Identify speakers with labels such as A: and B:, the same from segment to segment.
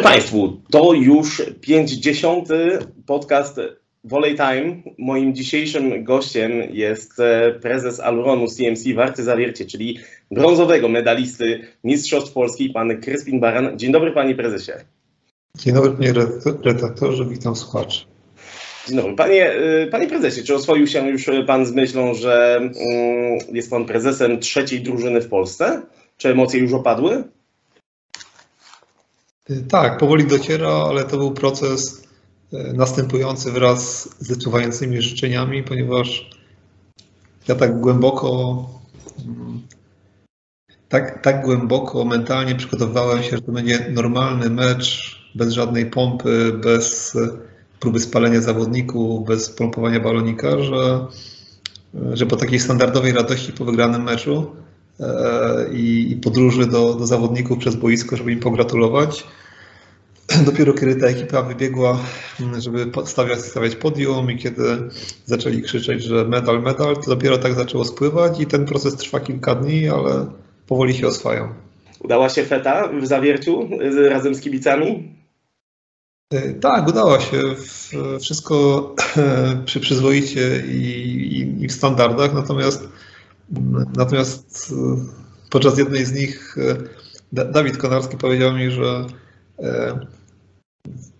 A: Dobry Państwu. To już 50. podcast Volley Time. Moim dzisiejszym gościem jest e, prezes Aluronu CMC Warty Zawiercie, czyli brązowego medalisty Mistrzostw Polski, pan Kryspin Baran. Dzień dobry Panie Prezesie.
B: Dzień dobry Panie redaktorze, witam słuchaczy.
A: Dzień dobry. Panie, e, panie Prezesie, czy oswoił się już Pan z myślą, że mm, jest Pan prezesem trzeciej drużyny w Polsce? Czy emocje już opadły?
B: Tak, powoli dociera, ale to był proces e, następujący wraz z czuwającymi życzeniami, ponieważ ja tak głęboko, mm, tak, tak głęboko mentalnie przygotowywałem się, że to będzie normalny mecz, bez żadnej pompy, bez próby spalenia zawodników, bez pompowania balonika, że, że po takiej standardowej radości po wygranym meczu e, i, i podróży do, do zawodników przez boisko, żeby im pogratulować, dopiero kiedy ta ekipa wybiegła, żeby stawiać, stawiać podium i kiedy zaczęli krzyczeć, że medal, medal, to dopiero tak zaczęło spływać i ten proces trwa kilka dni, ale powoli się oswają.
A: Udała się feta w zawierciu razem z kibicami?
B: E, tak, udała się. Wszystko przy przyzwoicie i, i, w standardach, natomiast, natomiast e, podczas jednej z nich e, Dawid Konarski powiedział mi, że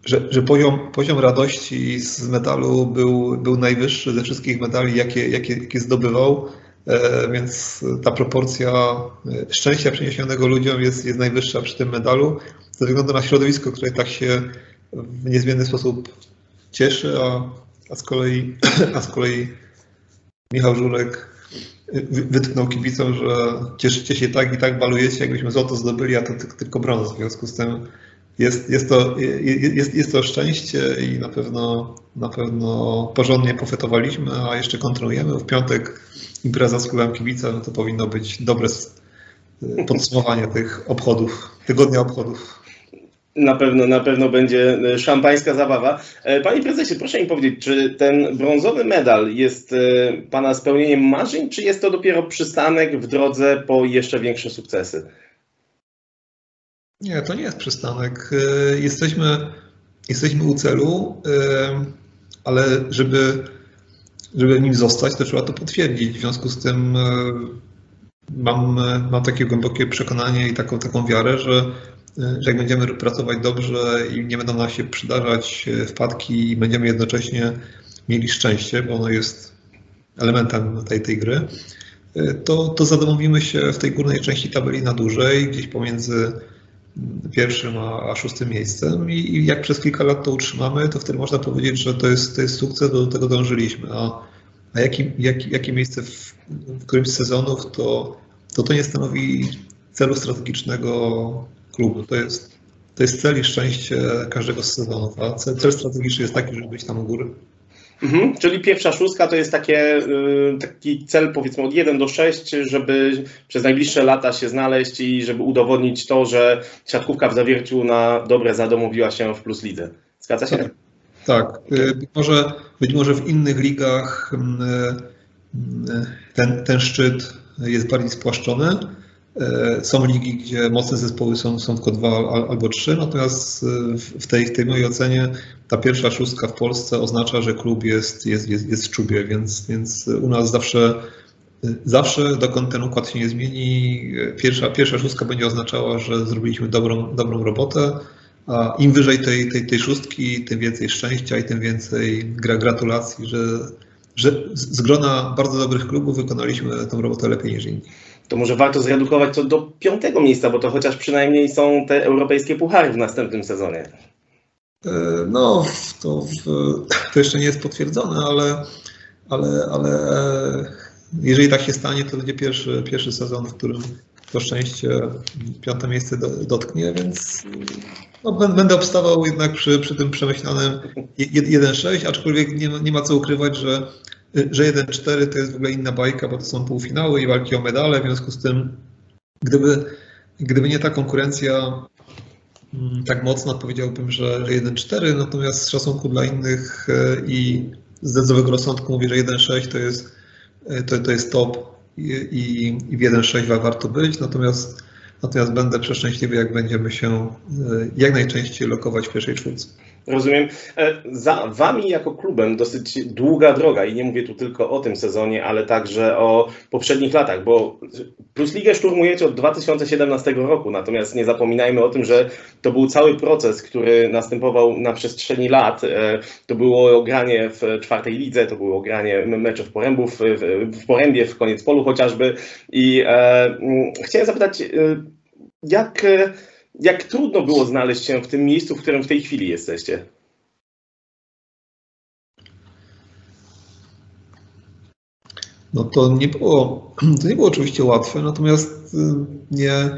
B: że, że poziom, poziom radości z medalu był, był najwyższy ze wszystkich medali, jakie, jakie, jakie zdobywał, e, więc ta proporcja e, szczęścia przyniesionego ludziom jest, jest najwyższa przy tym medalu, ze względu na środowisko, które tak się w niezmienny sposób cieszy, a, a, z, kolei, a z kolei Michał Żurek wytknął kibicom, że cieszycie się tak i tak balujecie, jakbyśmy złoto zdobyli, a to tylko brąz. W związku z tym jest, jest, to, jest, jest to szczęście i na pewno, na pewno porządnie pofetowaliśmy, a jeszcze kontynuujemy. W piątek impreza z klubem kibica, no to powinno być dobre podsumowanie tych obchodów, tygodnia obchodów.
A: Na pewno, na pewno będzie szampańska zabawa. E, panie prezesie, proszę mi powiedzieć, czy ten brązowy medal jest e, Pana spełnieniem marzeń, czy jest to dopiero przystanek w drodze po jeszcze większe sukcesy?
B: Nie, to nie jest przystanek. E, jesteśmy, jesteśmy u celu, e, ale żeby, żeby nim zostać, to trzeba to potwierdzić. W związku z tym e, mam, mam takie głębokie przekonanie i taką, taką wiarę, że, że jak będziemy pracować dobrze i nie będą nam się przydarzać wpadki i będziemy jednocześnie mieli szczęście, bo ono jest elementem tej, tej gry, to, to zadomowimy się w tej górnej części tabeli na dłużej, gdzieś pomiędzy pierwszym a, a szóstym miejscem I, i, jak przez kilka lat to utrzymamy, to wtedy można powiedzieć, że to jest, to jest sukces, do tego dążyliśmy. A, a jaki, jak, jakie miejsce w, w którymś z sezonów, to, to to nie stanowi celu strategicznego klubu. To jest, to jest cel i szczęście każdego z sezonów, a cel, cel strategiczny jest taki, żeby być tam u góry.
A: Mhm, czyli pierwsza szóstka to jest takie, y, taki cel powiedzmy od 1 do 6, żeby przez najbliższe lata się znaleźć i żeby udowodnić to, że siatkówka w zawierciu na dobre zadomowiła się w Plus Lidze. Zgadza się?
B: Tak. tak. Y, być, może, być może w innych ligach y, ten, ten szczyt jest bardziej spłaszczony, są ligi, gdzie mocne zespoły są, są tylko dwa albo trzy, natomiast w tej, w tej mojej ocenie ta pierwsza szóstka w Polsce oznacza, że klub jest, jest, jest, jest w czubie, więc, więc u nas zawsze, zawsze dokąd ten układ się nie zmieni, pierwsza, pierwsza szóstka będzie oznaczała, że zrobiliśmy dobrą, dobrą robotę, a im wyżej tej, tej, tej szóstki, tym więcej szczęścia i tym więcej gra, gratulacji, że, że z grona bardzo dobrych klubów wykonaliśmy tę robotę lepiej niż inni
A: to może warto zredukować to do piątego miejsca, bo to chociaż przynajmniej są te europejskie puchary w następnym sezonie.
B: E, no, to, to jeszcze nie jest potwierdzone, ale, ale, ale jeżeli tak się stanie, to będzie pierwszy, pierwszy sezon, w którym to szczęście piąte miejsce dotknie, więc no, będę obstawał jednak przy, przy tym przemyślanym 1-6, aczkolwiek nie, nie ma co ukrywać, że że 1-4 to jest w ogóle inna bajka, bo to są półfinały i walki o medale, w związku z tym gdyby, gdyby nie ta konkurencja tak mocna, powiedziałbym, że 1-4, natomiast z szacunku dla innych e, i z zdrowego rozsądku mówię, że 1-6 to jest, e, to, to jest top i, i, i w 1-6 warto być, natomiast natomiast będę przeszczęśliwy, jak będziemy się jak najczęściej lokować w pierwszej czwórce.
A: Rozumiem. E, za Wami jako klubem dosyć długa droga i nie mówię tu tylko o tym sezonie, ale także o poprzednich latach, bo Plus Ligę szturmujecie od 2017 roku, natomiast nie zapominajmy o tym, że to był cały proces, który następował na przestrzeni lat. E, to było granie w czwartej lidze, to było granie meczów porębów, w Porębie, w koniec polu chociażby i e, chciałem zapytać, jak jak trudno było znaleźć się w tym miejscu, w którym w tej chwili jesteście?
B: No to nie było, to nie było oczywiście łatwe, natomiast y, nie,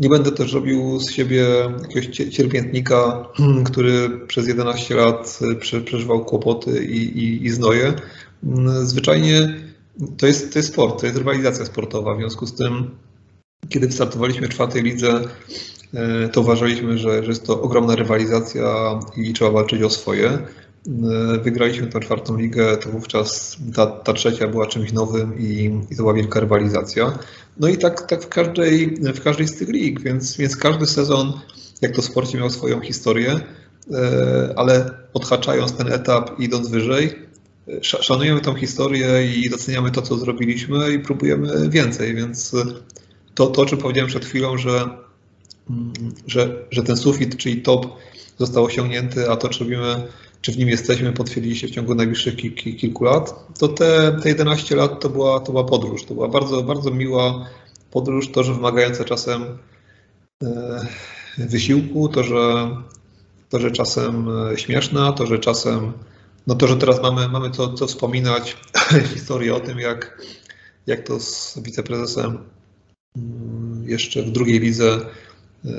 B: nie będę też robił z siebie jakiegoś cierpiętnika, który przez 11 lat przeżywał kłopoty i, i, i znoje. Zwyczajnie to jest, to jest sport, to jest rywalizacja sportowa, w związku z tym kiedy wystartowaliśmy w czwartej lidze, e, to uważaliśmy, że, że jest to ogromna rywalizacja i trzeba walczyć o swoje. E, wygraliśmy tę czwartą ligę, to wówczas ta, ta trzecia była czymś nowym i, i, to była wielka rywalizacja. No i tak, tak w, każdej, w każdej z tych lig, więc, więc każdy sezon, jak to w sporcie, miał swoją historię, e, ale odhaczając ten etap idąc wyżej, szanujemy tą historię i doceniamy to, co zrobiliśmy i próbujemy więcej, więc to, to o czym powiedziałem przed chwilą, że, mm, że, że ten sufit, czyli top został osiągnięty, a to, czy robimy, czy w nim jesteśmy, potwierdzili się w ciągu najbliższych kilku lat, to te, te 11 lat to była, to była podróż. To była bardzo, bardzo miła podróż, to, że wymagająca czasem e, wysiłku, to, że, to, że czasem e, śmieszna, to, że czasem, no to, że teraz mamy, mamy co, co wspominać, historię o tym, jak, jak to z wiceprezesem jeszcze w drugiej lidze e,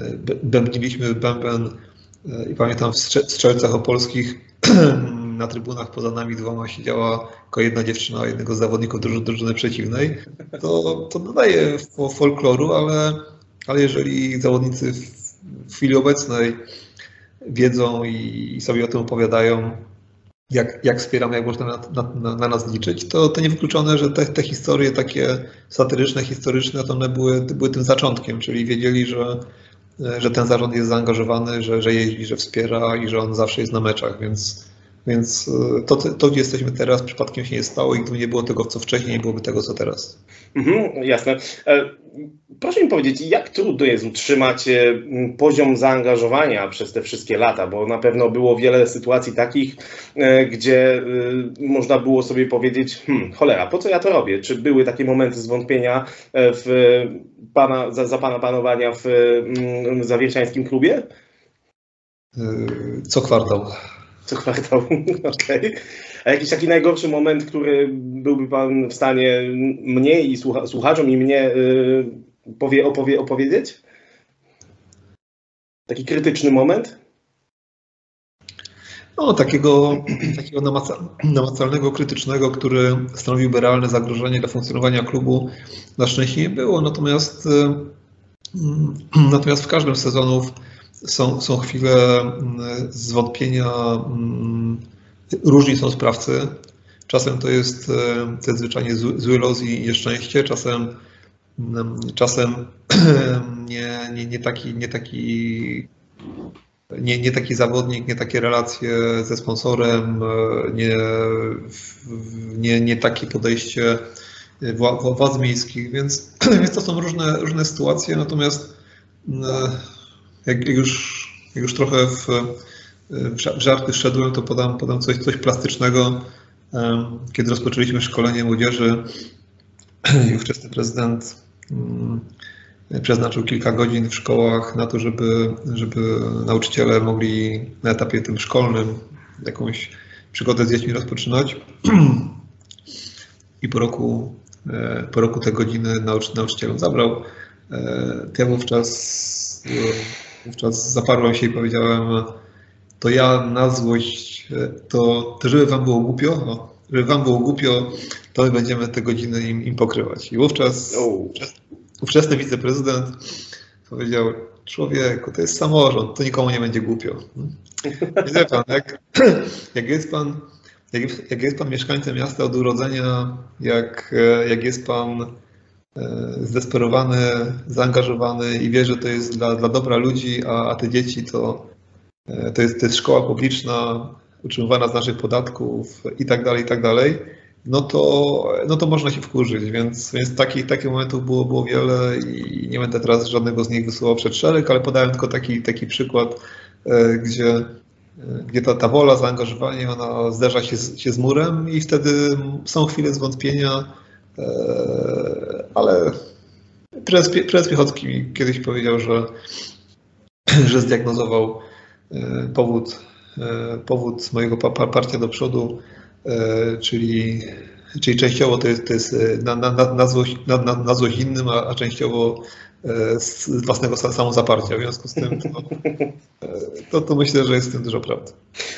B: bębniliśmy bęben e, i pamiętam w strzelcach opolskich na trybunach poza nami dwoma siedziała tylko jedna dziewczyna, jednego z zawodników drużyny, przeciwnej. To, to dodaje folkloru, ale, ale jeżeli zawodnicy w chwili obecnej wiedzą i sobie o tym opowiadają, jak, jak wspieramy, jak można na, na, na, nas liczyć, to, to niewykluczone, że te, te historie takie satyryczne, historyczne, to one były, były tym zaczątkiem, czyli wiedzieli, że, że ten zarząd jest zaangażowany, że, że jeździ, że wspiera i że on zawsze jest na meczach, więc, więc to, to, gdzie jesteśmy teraz, przypadkiem się nie stało i gdyby nie było tego, co wcześniej, nie byłoby tego, co teraz.
A: Mhm, jasne. E, proszę mi powiedzieć, jak trudno jest utrzymać e, poziom zaangażowania przez te wszystkie lata, bo na pewno było wiele sytuacji takich, e, gdzie można było sobie powiedzieć, hmm, cholera, po co ja to robię? Czy były takie momenty zwątpienia w pana, za, za pana panowania w zawierciańskim klubie?
B: Co kwartał.
A: Co kwartał, okej. Okay. A jakiś taki najgorszy moment, który byłby Pan w stanie mnie i słucha słuchaczom i mnie yy, powie, opowie, opowiedzieć? Taki krytyczny moment?
B: No, takiego, takiego namacalnego, krytycznego, który stanowiłby realne zagrożenie dla funkcjonowania klubu, na szczęście nie było. Natomiast, yy, natomiast w każdym z sezonów są, są chwile yy, zwątpienia, yy, Różni są sprawcy. Czasem to jest, e, to jest zwyczajnie zły los i nieszczęście, czasem, mm, czasem nie, nie, nie, taki, nie, taki, nie, nie taki zawodnik, nie takie relacje ze sponsorem, e, nie, nie, nie takie podejście władz miejskich, więc, więc to są różne, różne sytuacje, natomiast mm, e, jak już, jak już trochę w w żarty wszedłem, to podam, podam coś, coś plastycznego. Kiedy rozpoczęliśmy szkolenie młodzieży, ówczesny prezydent mm, przeznaczył kilka godzin w szkołach na to, żeby, żeby nauczyciele mogli na etapie tym szkolnym jakąś przygodę z dziećmi rozpoczynać. I po roku, e, po roku te godziny nauczy, nauczycielom zabrał. E, ja wówczas, wówczas zaparłem się i powiedziałem, to ja na złość, to, to żeby wam było głupio, no, żeby wam było głupio, to my będziemy te godziny im, im pokrywać. I wówczas ówczesny wiceprezydent powiedział, człowieku, to jest samorząd, to nikomu nie będzie głupio. Widzę pan, jak, jak jest pan jak, jak jest pan mieszkańcem miasta od urodzenia, jak, jak jest pan zdesperowany, zaangażowany i wie, że to jest dla, dla dobra ludzi, a, a te dzieci to, to, jest, to jest szkoła publiczna, utrzymywana z naszych podatków i tak dalej, i tak dalej, no to, no to można się wkurzyć, więc, więc takich, takich momentów było, było wiele i nie będę teraz żadnego z nich wysuwał przed szereg, ale podałem tylko taki, taki przykład, gdzie gdzie ta, ta wola, zaangażowanie, ona zderza się z, się z murem i wtedy są chwile zwątpienia, e, ale prezes, Piechocki kiedyś powiedział, że, że zdiagnozował e, powód, e, powód mojego partia do przodu, czyli, czyli częściowo to jest, to jest na, na, na, złość, na, na, na złość innym, a, a częściowo E, z własnego samozaparcia. W związku z tym to, e, to, to, myślę, że jest w tym dużo prawdy.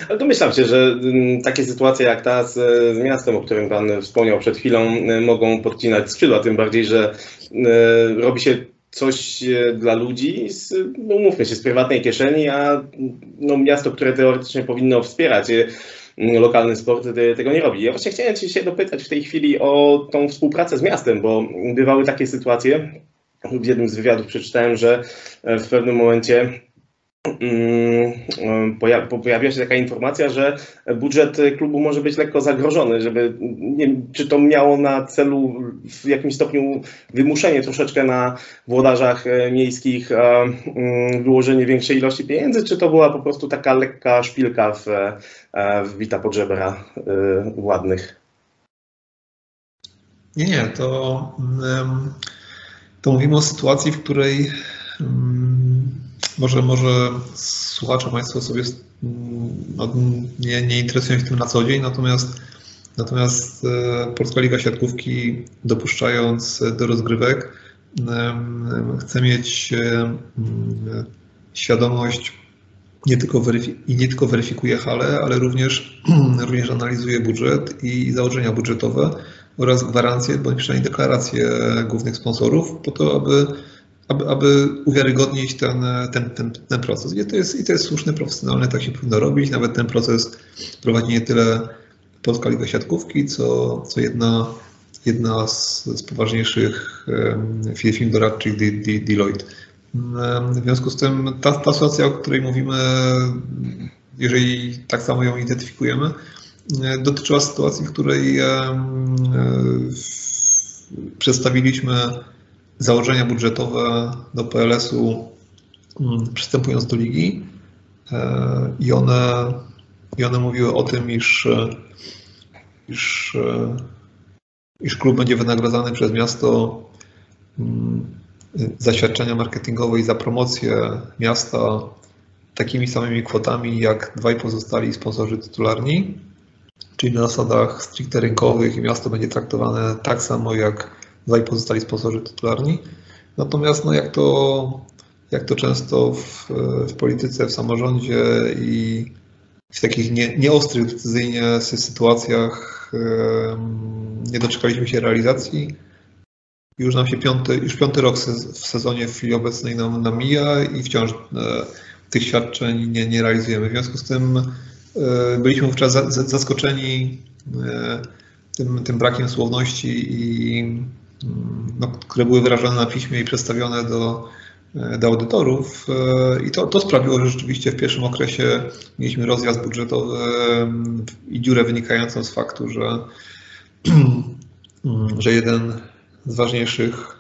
A: Ale domyślam się, że mm, takie sytuacje jak ta z, z miastem, o którym Pan wspomniał przed chwilą, e, mogą podcinać skrzydła, tym bardziej, że robi się coś dla ludzi, z, no umówmy się, z prywatnej kieszeni, a no, miasto, które teoretycznie powinno wspierać lokalny sport tego nie robi. Ja właśnie chciałem się dopytać w tej chwili o tą współpracę z miastem, bo bywały takie sytuacje, w jednym z wywiadów przeczytałem, że e, w pewnym momencie mm, pojawia się taka informacja, że budżet klubu może być lekko zagrożony, żeby nie wiem, czy to miało na celu w jakimś stopniu wymuszenie troszeczkę na włodarzach e, miejskich mm, wyłożenie większej ilości pieniędzy, czy to była po prostu taka lekka szpilka w, e, wbita pod żebra władnych?
B: Nie, nie, to um to mówimy o sytuacji, w której um, może, może słuchacze Państwo sobie no, nie, nie interesują się tym na co dzień, natomiast, natomiast e, Polska Liga Siatkówki dopuszczając do rozgrywek chce mieć świadomość nie tylko i nie tylko weryfikuje halę, ale również, również analizuje budżet i założenia budżetowe oraz gwarancje, bądź przynajmniej deklaracje głównych sponsorów, po to, aby, aby, aby uwiarygodnić ten, ten, ten, ten proces. I to, jest, I to jest słuszne, profesjonalne, tak się powinno robić. Nawet ten proces prowadzi nie tyle Polska Liga Siatkówki, co, co jedna, jedna z, z poważniejszych firm doradczych Deloitte. W związku z tym ta, ta sytuacja, o której mówimy, jeżeli tak samo ją identyfikujemy, dotyczyła sytuacji, w której przedstawiliśmy założenia budżetowe do PLS-u mm, przystępując do ligi e, i one, i one mówiły o tym, iż, iż, iż klub będzie wynagradzany przez miasto mm, za świadczenia marketingowe i za promocję miasta takimi samymi kwotami jak dwaj pozostali sponsorzy tytularni czyli na zasadach stricte rynkowych i miasto będzie traktowane tak samo jak dwaj pozostali sponsorzy tytularni. Natomiast no jak, to, jak to często w, w polityce, w samorządzie i w takich nie, nieostrych decyzyjnie sytuacjach nie doczekaliśmy się realizacji. Już nam się piąty, już piąty rok w sezonie w chwili obecnej nam, nam mija i wciąż e, tych świadczeń nie, nie realizujemy. W związku z tym byliśmy wówczas zaskoczeni e, tym, tym brakiem słowności, i, mm, no, które były wyrażone na piśmie i przedstawione do, e, do audytorów. I to, to sprawiło, że rzeczywiście w pierwszym okresie mieliśmy rozjazd budżetowy i dziurę wynikającą z faktu, że, że jeden z ważniejszych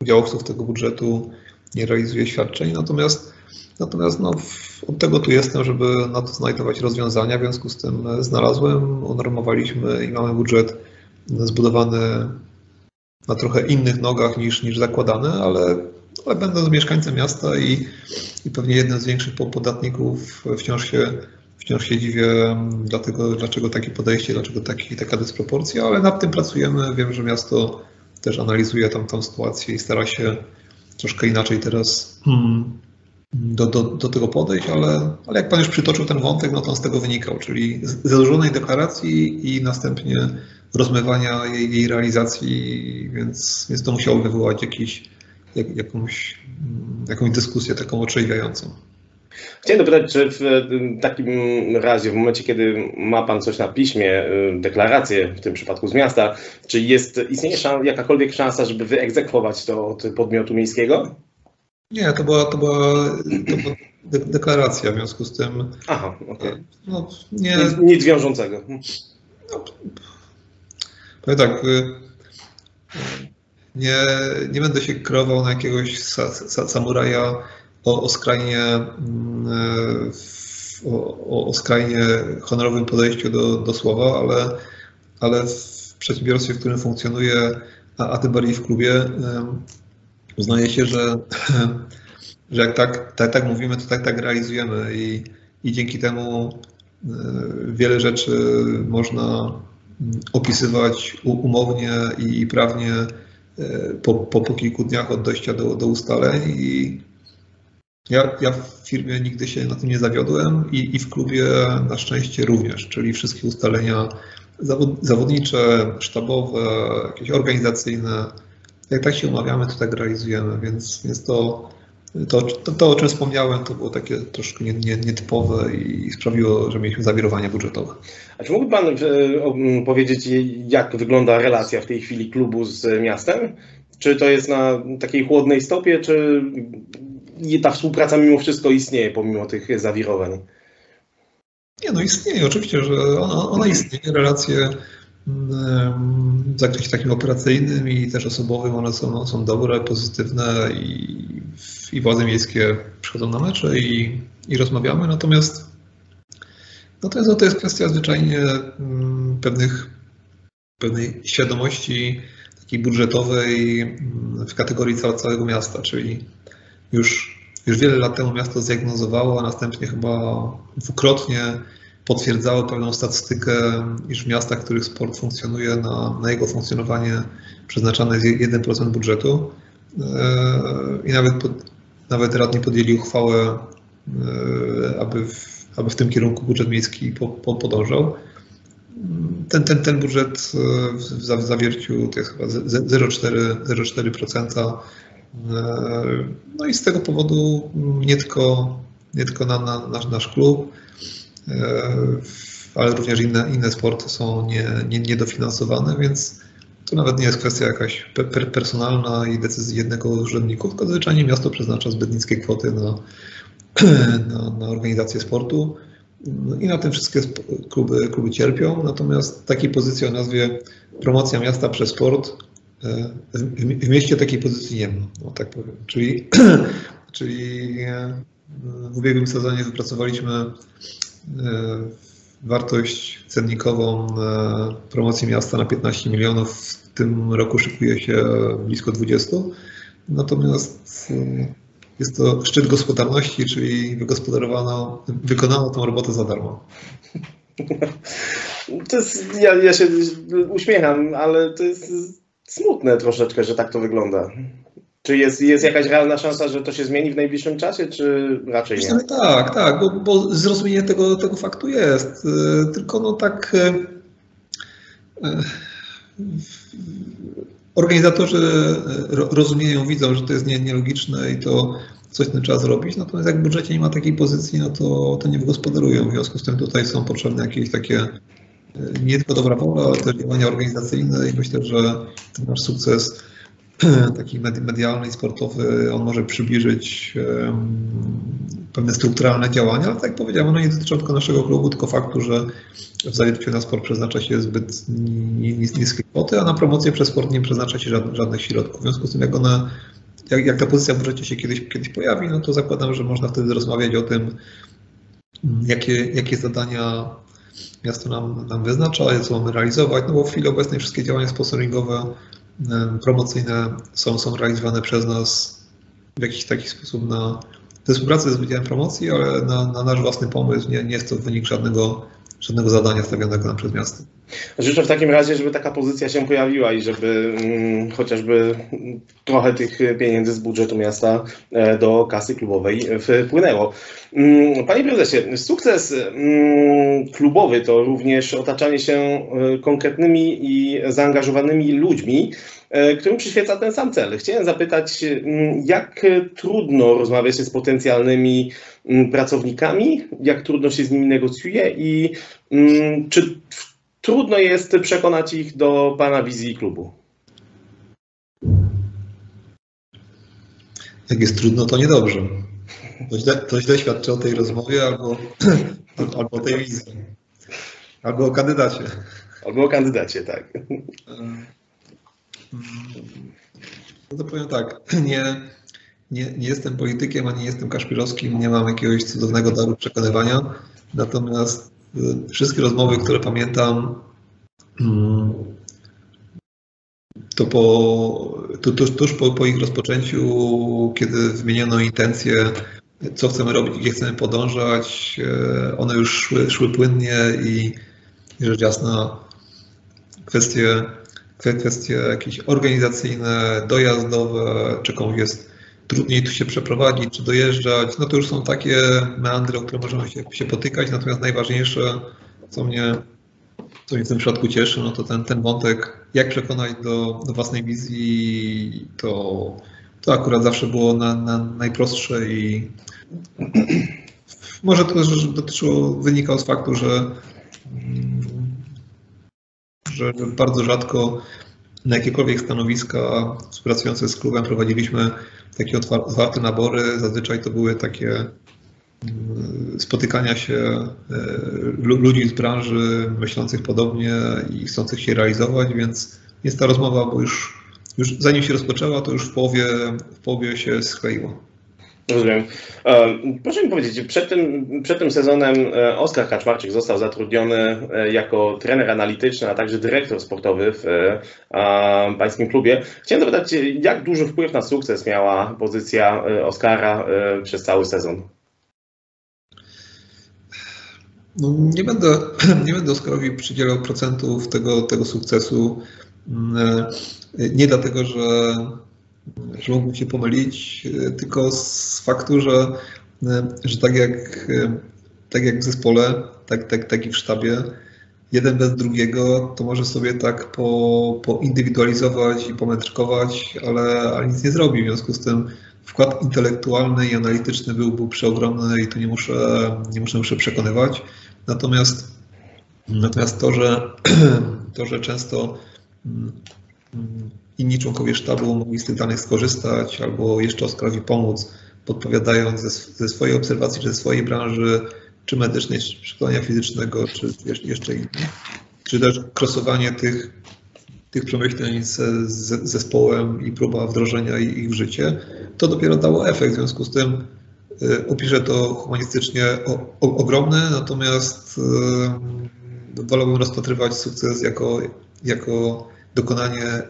B: udziałowców tego budżetu nie realizuje świadczeń. Natomiast Natomiast no, od tego tu jestem, żeby na to znajdować rozwiązania. W związku z tym znalazłem, unormowaliśmy i mamy budżet zbudowany na trochę innych nogach niż, niż zakładane, ale, ale będąc mieszkańcem miasta i, i pewnie jednym z większych podatników wciąż się, wciąż się dziwię, dlatego, dlaczego takie podejście, dlaczego taki, taka dysproporcja, ale nad tym pracujemy. Wiem, że miasto też analizuje tam tą sytuację i stara się troszkę inaczej teraz hmm do, do, do tego podejść, ale, ale jak Pan już przytoczył ten wątek, no to on z tego wynikał, czyli złożonej deklaracji i następnie rozmywania jej, jej realizacji, więc, więc to musiało wywołać jakiś, jak, jakąś, jakąś dyskusję taką otrzeźwiającą.
A: Chciałem dopytać, czy w takim razie, w momencie, kiedy ma Pan coś na piśmie, deklarację, w tym przypadku z miasta, czy jest, istnieje szans, jakakolwiek szansa, żeby wyegzekwować to od podmiotu miejskiego?
B: Nie, to była, to była, to była deklaracja, w związku z tym.
A: Aha, okej. Okay.
B: No, nie,
A: nic, nic wiążącego.
B: No, powiem tak, nie, nie będę się krował na jakiegoś sa, sa, samuraja o, o skrajnie mm, o, o, skrajnie honorowym podejściu do, do słowa, ale, ale w przedsiębiorstwie, w którym funkcjonuje, a, a tym bardziej w klubie, uznaje się, że, że jak tak, tak, tak mówimy, to tak, tak realizujemy i, i dzięki temu e, wiele rzeczy można opisywać umownie i prawnie e, po, po, po kilku dniach od dojścia do, do ustaleń i ja, ja w firmie nigdy się na tym nie zawiodłem i, i w klubie na szczęście również, czyli wszystkie ustalenia zawod, zawodnicze, sztabowe, jakieś organizacyjne, jak tak się umawiamy, to tak realizujemy, więc, więc to, to, to, to, o czym wspomniałem, to było takie troszkę nie, nie, nietypowe i sprawiło, że mieliśmy zawirowania budżetowe.
A: A czy mógłby Pan e, powiedzieć, jak wygląda relacja w tej chwili klubu z miastem? Czy to jest na takiej chłodnej stopie, czy ta współpraca mimo wszystko istnieje, pomimo tych zawirowań?
B: Nie, no istnieje, oczywiście, że ona, ona istnieje. Relacje w zakresie takim operacyjnym i też osobowym one są, są dobre, pozytywne i, i władze miejskie przychodzą na mecze i, i rozmawiamy, natomiast no to jest kwestia zwyczajnie pewnych, pewnej świadomości takiej budżetowej w kategorii całego miasta, czyli już, już wiele lat temu miasto zdiagnozowało, a następnie chyba dwukrotnie potwierdzało pewną statystykę, iż w miastach, w których sport funkcjonuje, na, na jego funkcjonowanie przeznaczane jest 1% budżetu. E, I nawet, nawet radni podjęli uchwałę, e, aby w, aby w tym kierunku budżet miejski po, po, podążał. Ten, ten, ten budżet e, w, zawierciu to jest chyba 0,4%. No i z tego powodu nie tylko, nie tylko na, na nasz, nasz klub, ale również inne, inne sporty są nie, nie, niedofinansowane, więc to nawet nie jest kwestia jakaś per, personalna i decyzji jednego z urzędników, tylko zwyczajnie miasto przeznacza zbyt niskie kwoty na, na, na organizację sportu no i na tym wszystkie kluby, kluby cierpią. Natomiast takiej pozycji o nazwie promocja miasta przez sport e, w, w mieście takiej pozycji nie ma, no tak powiem. Czyli, czyli e, w ubiegłym sezonie wypracowaliśmy E, wartość cennikową e, promocji miasta na 15 milionów. W tym roku szykuje się blisko 20. Natomiast e, jest to szczyt gospodarności, czyli wygospodarowano, wykonano tą robotę za darmo.
A: To jest, ja, ja się uśmiecham, ale to jest smutne troszeczkę, że tak to wygląda. Czy jest, jest jakaś realna szansa, że to się zmieni w najbliższym czasie, czy raczej nie?
B: Tak, tak, bo, bo zrozumienie tego, tego faktu jest. Y, tylko no tak y, y, organizatorzy rozumieją, widzą, że to jest nielogiczne i to coś z tym trzeba zrobić, natomiast jak w budżecie nie ma takiej pozycji, no to, to nie wygospodarują. W związku z tym tutaj są potrzebne jakieś takie nie tylko dobra wola, ale też działania organizacyjne i myślę, że ten nasz sukces taki medialny i sportowy, on może przybliżyć pewne strukturalne działania, ale tak jak powiedziałem, one nie dotyczą tylko naszego klubu, tylko faktu, że w zawierciu na sport przeznacza się zbyt niskie kwoty, a na promocję przez sport nie przeznacza się żadnych środków. W związku z tym, jak jak, jak ta pozycja w budżecie się kiedyś, kiedyś pojawi, no to zakładam, że można wtedy rozmawiać o tym, jakie, jakie zadania miasto nam, nam wyznacza, co mamy realizować, no bo w chwili obecnej wszystkie działania sponsoringowe promocyjne są, są realizowane przez nas w jakiś taki sposób na współpracy z Wydziałem Promocji, ale na, na, nasz własny pomysł. Nie, nie jest to wynik żadnego, żadnego zadania stawianego nam przez miasto.
A: Życzę w takim razie, żeby taka pozycja się pojawiła i żeby mm, chociażby trochę tych pieniędzy z budżetu miasta e, do kasy klubowej wpłynęło. Mm, panie prezesie, sukces mm, klubowy to również otaczanie się e, konkretnymi i zaangażowanymi ludźmi, którym przyświeca ten sam cel. Chciałem zapytać, mm, jak trudno rozmawia się z potencjalnymi pracownikami, jak trudno się z nimi negocjuje i czy trudno jest przekonać ich do Pana wizji klubu?
B: Jak jest trudno, to niedobrze. To źle, to źle świadczy o tej rozmowie albo, albo o tej wizji. Albo o kandydacie.
A: Albo o kandydacie, tak.
B: No to powiem tak, nie, nie, nie jestem politykiem, ani jestem Kaszpirowskim, nie mam jakiegoś cudownego daru przekonywania, natomiast y, wszystkie rozmowy, które pamiętam, mm, to po, tuż, tuż po, po, ich rozpoczęciu, kiedy wymieniono intencje, co chcemy robić, gdzie chcemy podążać, e, one już szły, szły płynnie i rzecz jasna kwestie, kwestie jakieś organizacyjne, dojazdowe, czy komuś jest trudniej tu się przeprowadzić, czy dojeżdżać, no to już są takie meandry, o które możemy się, się potykać, natomiast najważniejsze, co mnie co mnie w tym przypadku cieszy, no to ten, ten wątek, jak przekonać do, do własnej wizji, to, to akurat zawsze było na, na najprostsze i może to też dotyczyło, wynikało z faktu, że, że bardzo rzadko na jakiekolwiek stanowiska współpracujące z klubem prowadziliśmy takie otwarte nabory. Zazwyczaj to były takie Y, spotykania się y, ludzi z branży myślących podobnie i chcących się realizować, więc jest ta rozmowa, bo już, już zanim się rozpoczęła, to już w połowie, w połowie się skleiło.
A: Rozumiem. E, proszę mi powiedzieć, przed tym, przed tym sezonem e, Oskar Kaczmarczyk został zatrudniony e, jako trener analityczny, a także dyrektor sportowy w pańskim klubie. Chciałem zapytać, jak duży wpływ na sukces miała pozycja Oskara przez cały sezon?
B: No, nie, będę, nie będę Oskarowi przydzielał procentów tego, tego sukcesu. Mm, nie dlatego, że, że mógłbym się pomylić, tylko z faktu, że, że tak, jak, tak jak w zespole, tak, tak, tak i w sztabie, jeden bez drugiego, to może sobie tak po, poindywidualizować i pometrkować, ale, ale nic nie zrobi. W związku z tym wkład intelektualny i analityczny był, był przeogromny i tu nie muszę, nie muszę, muszę przekonywać. Natomiast, natomiast to, że, to, że często mm, inni członkowie sztabu mogli z tych danych skorzystać albo jeszcze Oskarowi pomóc, podpowiadając ze, ze swojej obserwacji, czy ze swojej branży, czy medycznej, czy szkolenia fizycznego, czy jeszcze innych, czy też krosowanie tych, tych przemyśleń z, z zespołem i próba wdrożenia ich w życie, to dopiero dało efekt. W związku z tym Y, opiszę to humanistycznie o, o, ogromne, natomiast wolałbym rozpatrywać sukces jako, jako dokonanie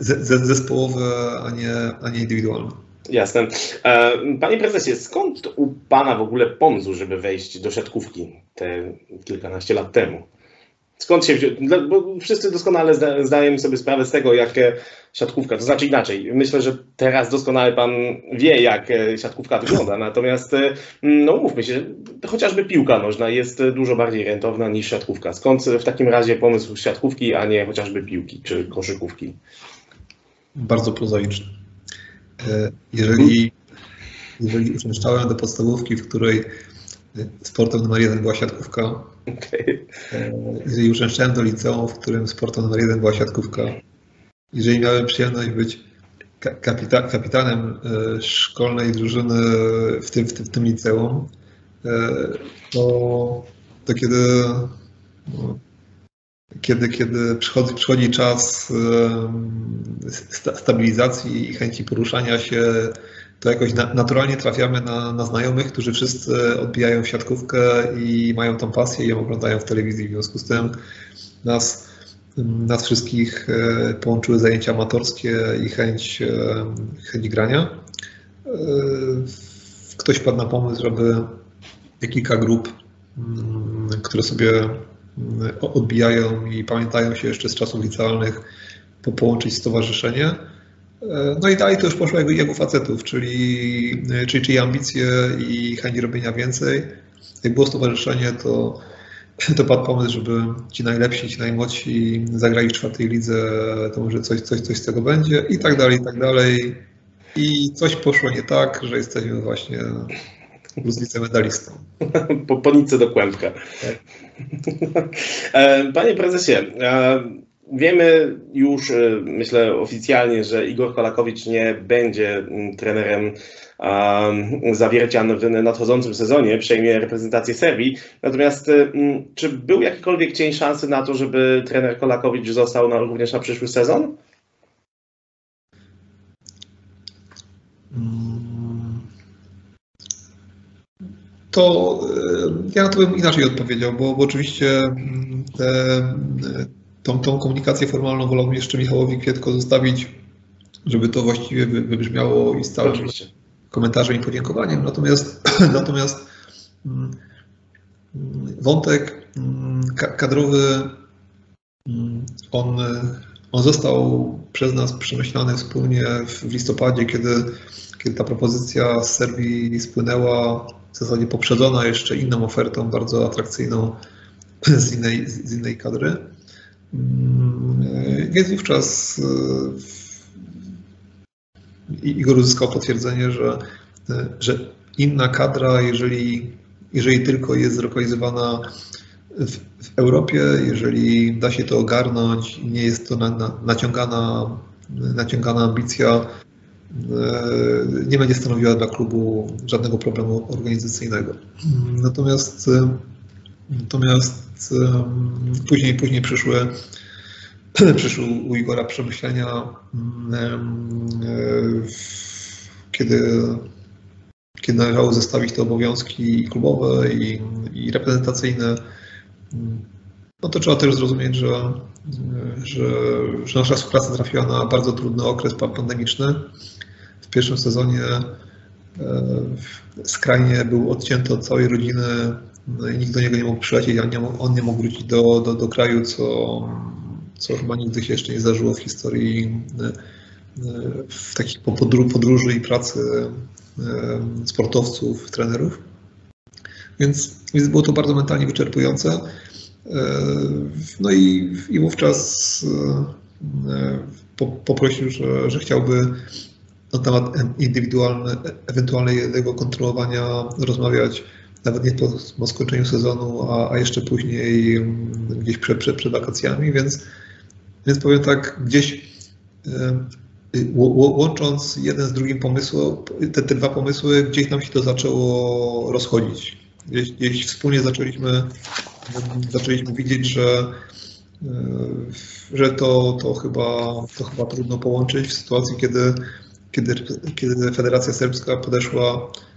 B: zespołowe, a nie, a nie indywidualne.
A: Jasne. E, panie prezesie, skąd u Pana w ogóle pomysł, żeby wejść do siatkówki te kilkanaście lat temu? Skąd się wziął? Bo wszyscy doskonale zda, zdajemy sobie sprawę z tego, jak siatkówka, to znaczy inaczej. Myślę, że teraz doskonale pan wie, jak e, siatkówka wygląda, natomiast e, no mówmy się, chociażby piłka nożna jest dużo bardziej rentowna niż siatkówka. Skąd w takim razie pomysł siatkówki, a nie chociażby piłki czy koszykówki?
B: Bardzo prozaiczny. E, jeżeli, jeżeli uczęszczałem do podstawówki, w której sportem numer jeden była siatkówka, okay. jeżeli uczęszczałem do liceum, w którym sportem numer jeden była siatkówka, jeżeli miałem przyjemność być kapita kapitanem e, szkolnej drużyny w tym, w tym, w tym liceum, e, to, to kiedy, no, kiedy, kiedy przychodzi, przychodzi czas e, stabilizacji i chęci poruszania się, to jakoś naturalnie trafiamy na, na znajomych, którzy wszyscy odbijają siatkówkę i mają tą pasję i ją oglądają w telewizji. W związku z tym nas nas wszystkich e, połączyły zajęcia amatorskie i chęć, e, chęć grania. E, ktoś padł na pomysł, żeby kilka grup, mm, które sobie mm, odbijają i pamiętają się jeszcze z czasów licealnych, połączyć stowarzyszenie. No i dalej to już poszło jak, jak u facetów, czyli, czyli, czyli ambicje i chęć robienia więcej, jak było stowarzyszenie, to, to padł pomysł, żeby ci najlepsi, ci najmłodsi zagrali w czwartej lidze, to może coś, coś, coś z tego będzie i tak dalej, i tak dalej. I coś poszło nie tak, że jesteśmy właśnie plus medalistą.
A: Po, po do kłębka. Tak. Panie prezesie, wiemy już, myślę oficjalnie, że Igor Kolakowicz nie będzie mm, trenerem Zawiercian w nadchodzącym sezonie, przejmie reprezentację Serbii. Natomiast mm, czy był jakikolwiek cień szansy na to, żeby trener Kolakowicz został na, również na przyszły sezon?
B: To e, ja na to bym inaczej odpowiedział, bo, bo oczywiście mm, te, tą, tą komunikację formalną wolałbym jeszcze Michałowi Kwietko zostawić, żeby to właściwie wybrzmiało i stało się komentarzem i podziękowaniem. Natomiast, natomiast mm, wątek mm, kadrowy, on, on został przez nas przemyślany wspólnie w listopadzie, kiedy, kiedy ta propozycja z Serbii spłynęła w zasadzie poprzedzona jeszcze inną ofertą, bardzo atrakcyjną z innej, z innej kadry. Mm, więc wówczas e, Igor uzyskał potwierdzenie, że, e, że inna kadra, jeżeli, jeżeli tylko jest zlokalizowana w, w, Europie, jeżeli da się to ogarnąć, nie jest to na, na, naciągana, naciągana ambicja E, nie będzie stanowiła dla klubu żadnego problemu organizacyjnego. Natomiast, natomiast e, później, później przyszły, przyszły u Igora przemyślenia, kiedy, kiedy należało zestawić te obowiązki klubowe i, i reprezentacyjne. No to trzeba też zrozumieć, że, że, że nasza współpraca trafiła na bardzo trudny okres pandemiczny w pierwszym sezonie e, skrajnie był odcięty od całej rodziny no i nikt do niego nie mógł przylecieć, a nie, on nie mógł wrócić do, do, do kraju, co, co chyba nigdy się jeszcze nie zdarzyło w historii e, e, w takich podróży i pracy sportowców, trenerów. Więc, więc było to bardzo mentalnie wyczerpujące. No i, i wówczas poprosił, że, że chciałby na temat indywidualne, ewentualnego kontrolowania rozmawiać nawet nie po, po skończeniu sezonu, a, a jeszcze później mm, gdzieś przed, przed, wakacjami, więc, więc powiem tak, gdzieś łącząc jeden z drugim pomysł, te, te dwa pomysły, gdzieś nam się to zaczęło rozchodzić. Gdzieś, gdzieś wspólnie zaczęliśmy, zaczęliśmy widzieć, że, y, że to, to, chyba, to chyba trudno połączyć w sytuacji, kiedy kiedy, kiedy Federacja Serbska podeszła e,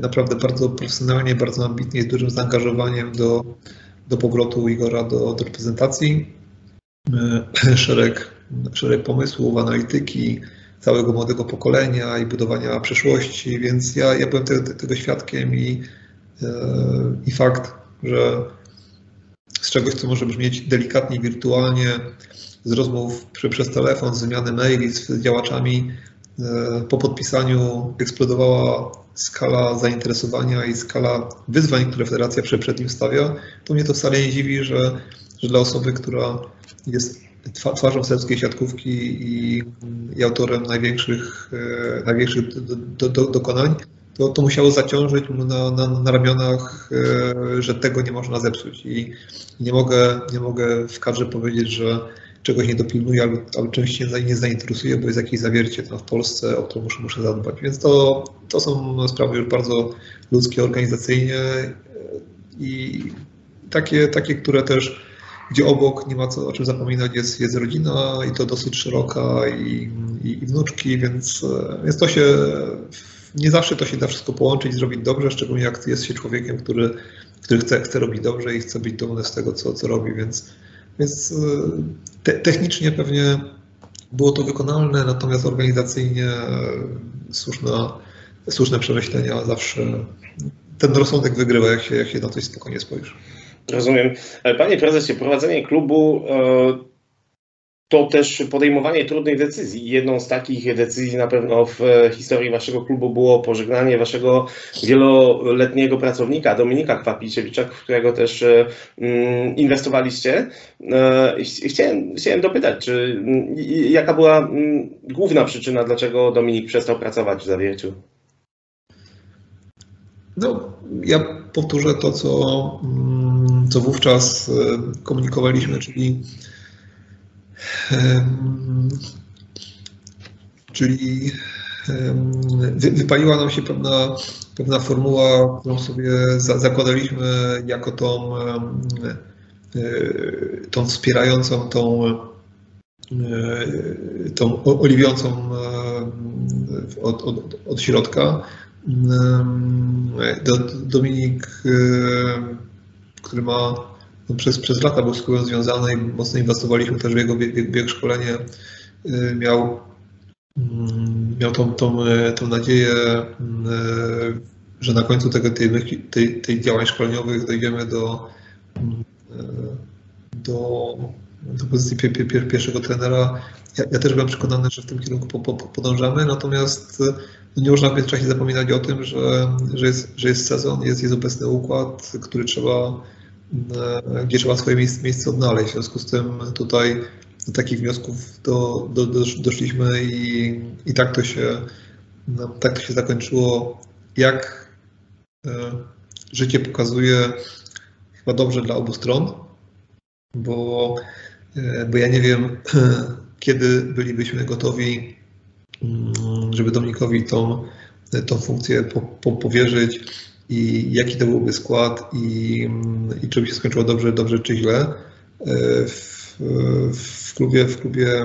B: naprawdę bardzo profesjonalnie, bardzo ambitnie, z dużym zaangażowaniem do, do powrotu Igora do, do reprezentacji. E, szereg, szereg pomysłów, analityki całego młodego pokolenia i budowania przyszłości, więc ja, ja byłem tego, tego świadkiem i, e, i fakt, że z czegoś, co może brzmieć delikatnie, wirtualnie, z rozmów przez telefon, z wymiany maili z działaczami E, po podpisaniu eksplodowała skala zainteresowania i skala wyzwań, które Federacja przed nim stawia, to mnie to wcale nie dziwi, że, że dla osoby, która jest twarzą serbskiej siatkówki i, i autorem największych, e, największych do, do, do, dokonań, to, to musiało zaciążyć na, na, na ramionach, e, że tego nie można zepsuć. I nie mogę, nie mogę w kadrze powiedzieć, że czegoś nie dopilnuję albo, albo czymś się nie zainteresuje, bo jest jakieś zawiercie tam w Polsce, o które muszę, muszę zadbać. Więc to, to są sprawy już bardzo ludzkie, organizacyjnie i takie, takie, które też, gdzie obok nie ma co, o czym zapominać, jest, jest rodzina i to dosyć szeroka i, i, i wnuczki, więc, więc to się nie zawsze to się da wszystko połączyć, zrobić dobrze, szczególnie jak jest się człowiekiem, który, który chce, chce robić dobrze i chce być dumny z tego, co, co robi, więc, więc te, technicznie pewnie było to wykonalne, natomiast organizacyjnie słuszna, słuszne przemyślenia zawsze ten rozsądek wygrywa, jak się, jak się na coś spokojnie spojrzy.
A: Rozumiem. Panie prezesie, prowadzenie klubu e, to też podejmowanie trudnych decyzji. Jedną z takich decyzji na pewno w historii waszego klubu było pożegnanie waszego wieloletniego pracownika Dominika Kwapiczewicza, w którego też mm, inwestowaliście. E, chciałem, chciałem dopytać, czy jaka była mm, główna przyczyna, dlaczego Dominik przestał pracować w Zawierciu?
B: No, ja powtórzę to, co, mm, co wówczas e, komunikowaliśmy, czyli Czyli wypaliła nam się pewna, pewna formuła, którą sobie zakładaliśmy jako tą, e, tą wspierającą, tą, e, tą oliwiącą od, od, od środka. Dominik, który ma przez, przez lata był z klubem związany i mocno inwestowaliśmy też w jego bieg, bieg szkolenie. Y, miał, mm, miał tą, tą, y, tą nadzieję, y, że na końcu tego, tej, tej, tej działań szkoleniowych dojdziemy do, do, do pozycji pierwszego trenera. Ja, ja, też byłem przekonany, że w tym kierunku po, po, podążamy, natomiast nie można w międzyczasie zapominać o tym, że, że, jest, że jest sezon, jest, jest obecny układ, który trzeba gdzie trzeba swoje miejsce, miejsce odnaleźć. W związku z tym tutaj do takich wniosków do, do, do, doszliśmy i, i tak, to się, no, tak to się zakończyło. Jak e, życie pokazuje, chyba dobrze dla obu stron, bo, e, bo ja nie wiem, kiedy bylibyśmy gotowi, mm, żeby Dominikowi tą, tą funkcję po, po, powierzyć i jaki to byłby skład i, i czy by się skończyło dobrze, dobrze czy źle. E, w, w klubie, w klubie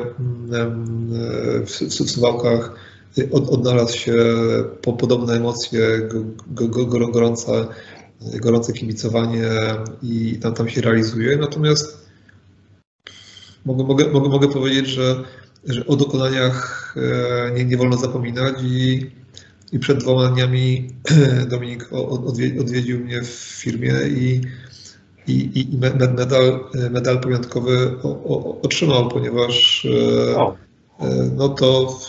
B: w, w Suwałkach od, odnalazł się po podobne emocje, go, go, go, gorące, gorące kibicowanie i tam, tam się realizuje. Natomiast mogę, mogę, mogę, mogę powiedzieć, że, że o dokonaniach e, nie, nie wolno zapominać i i przed dwoma dniami Dominik odwiedził mnie w firmie i, i, i medal, medal pamiątkowy otrzymał, ponieważ e, e, no to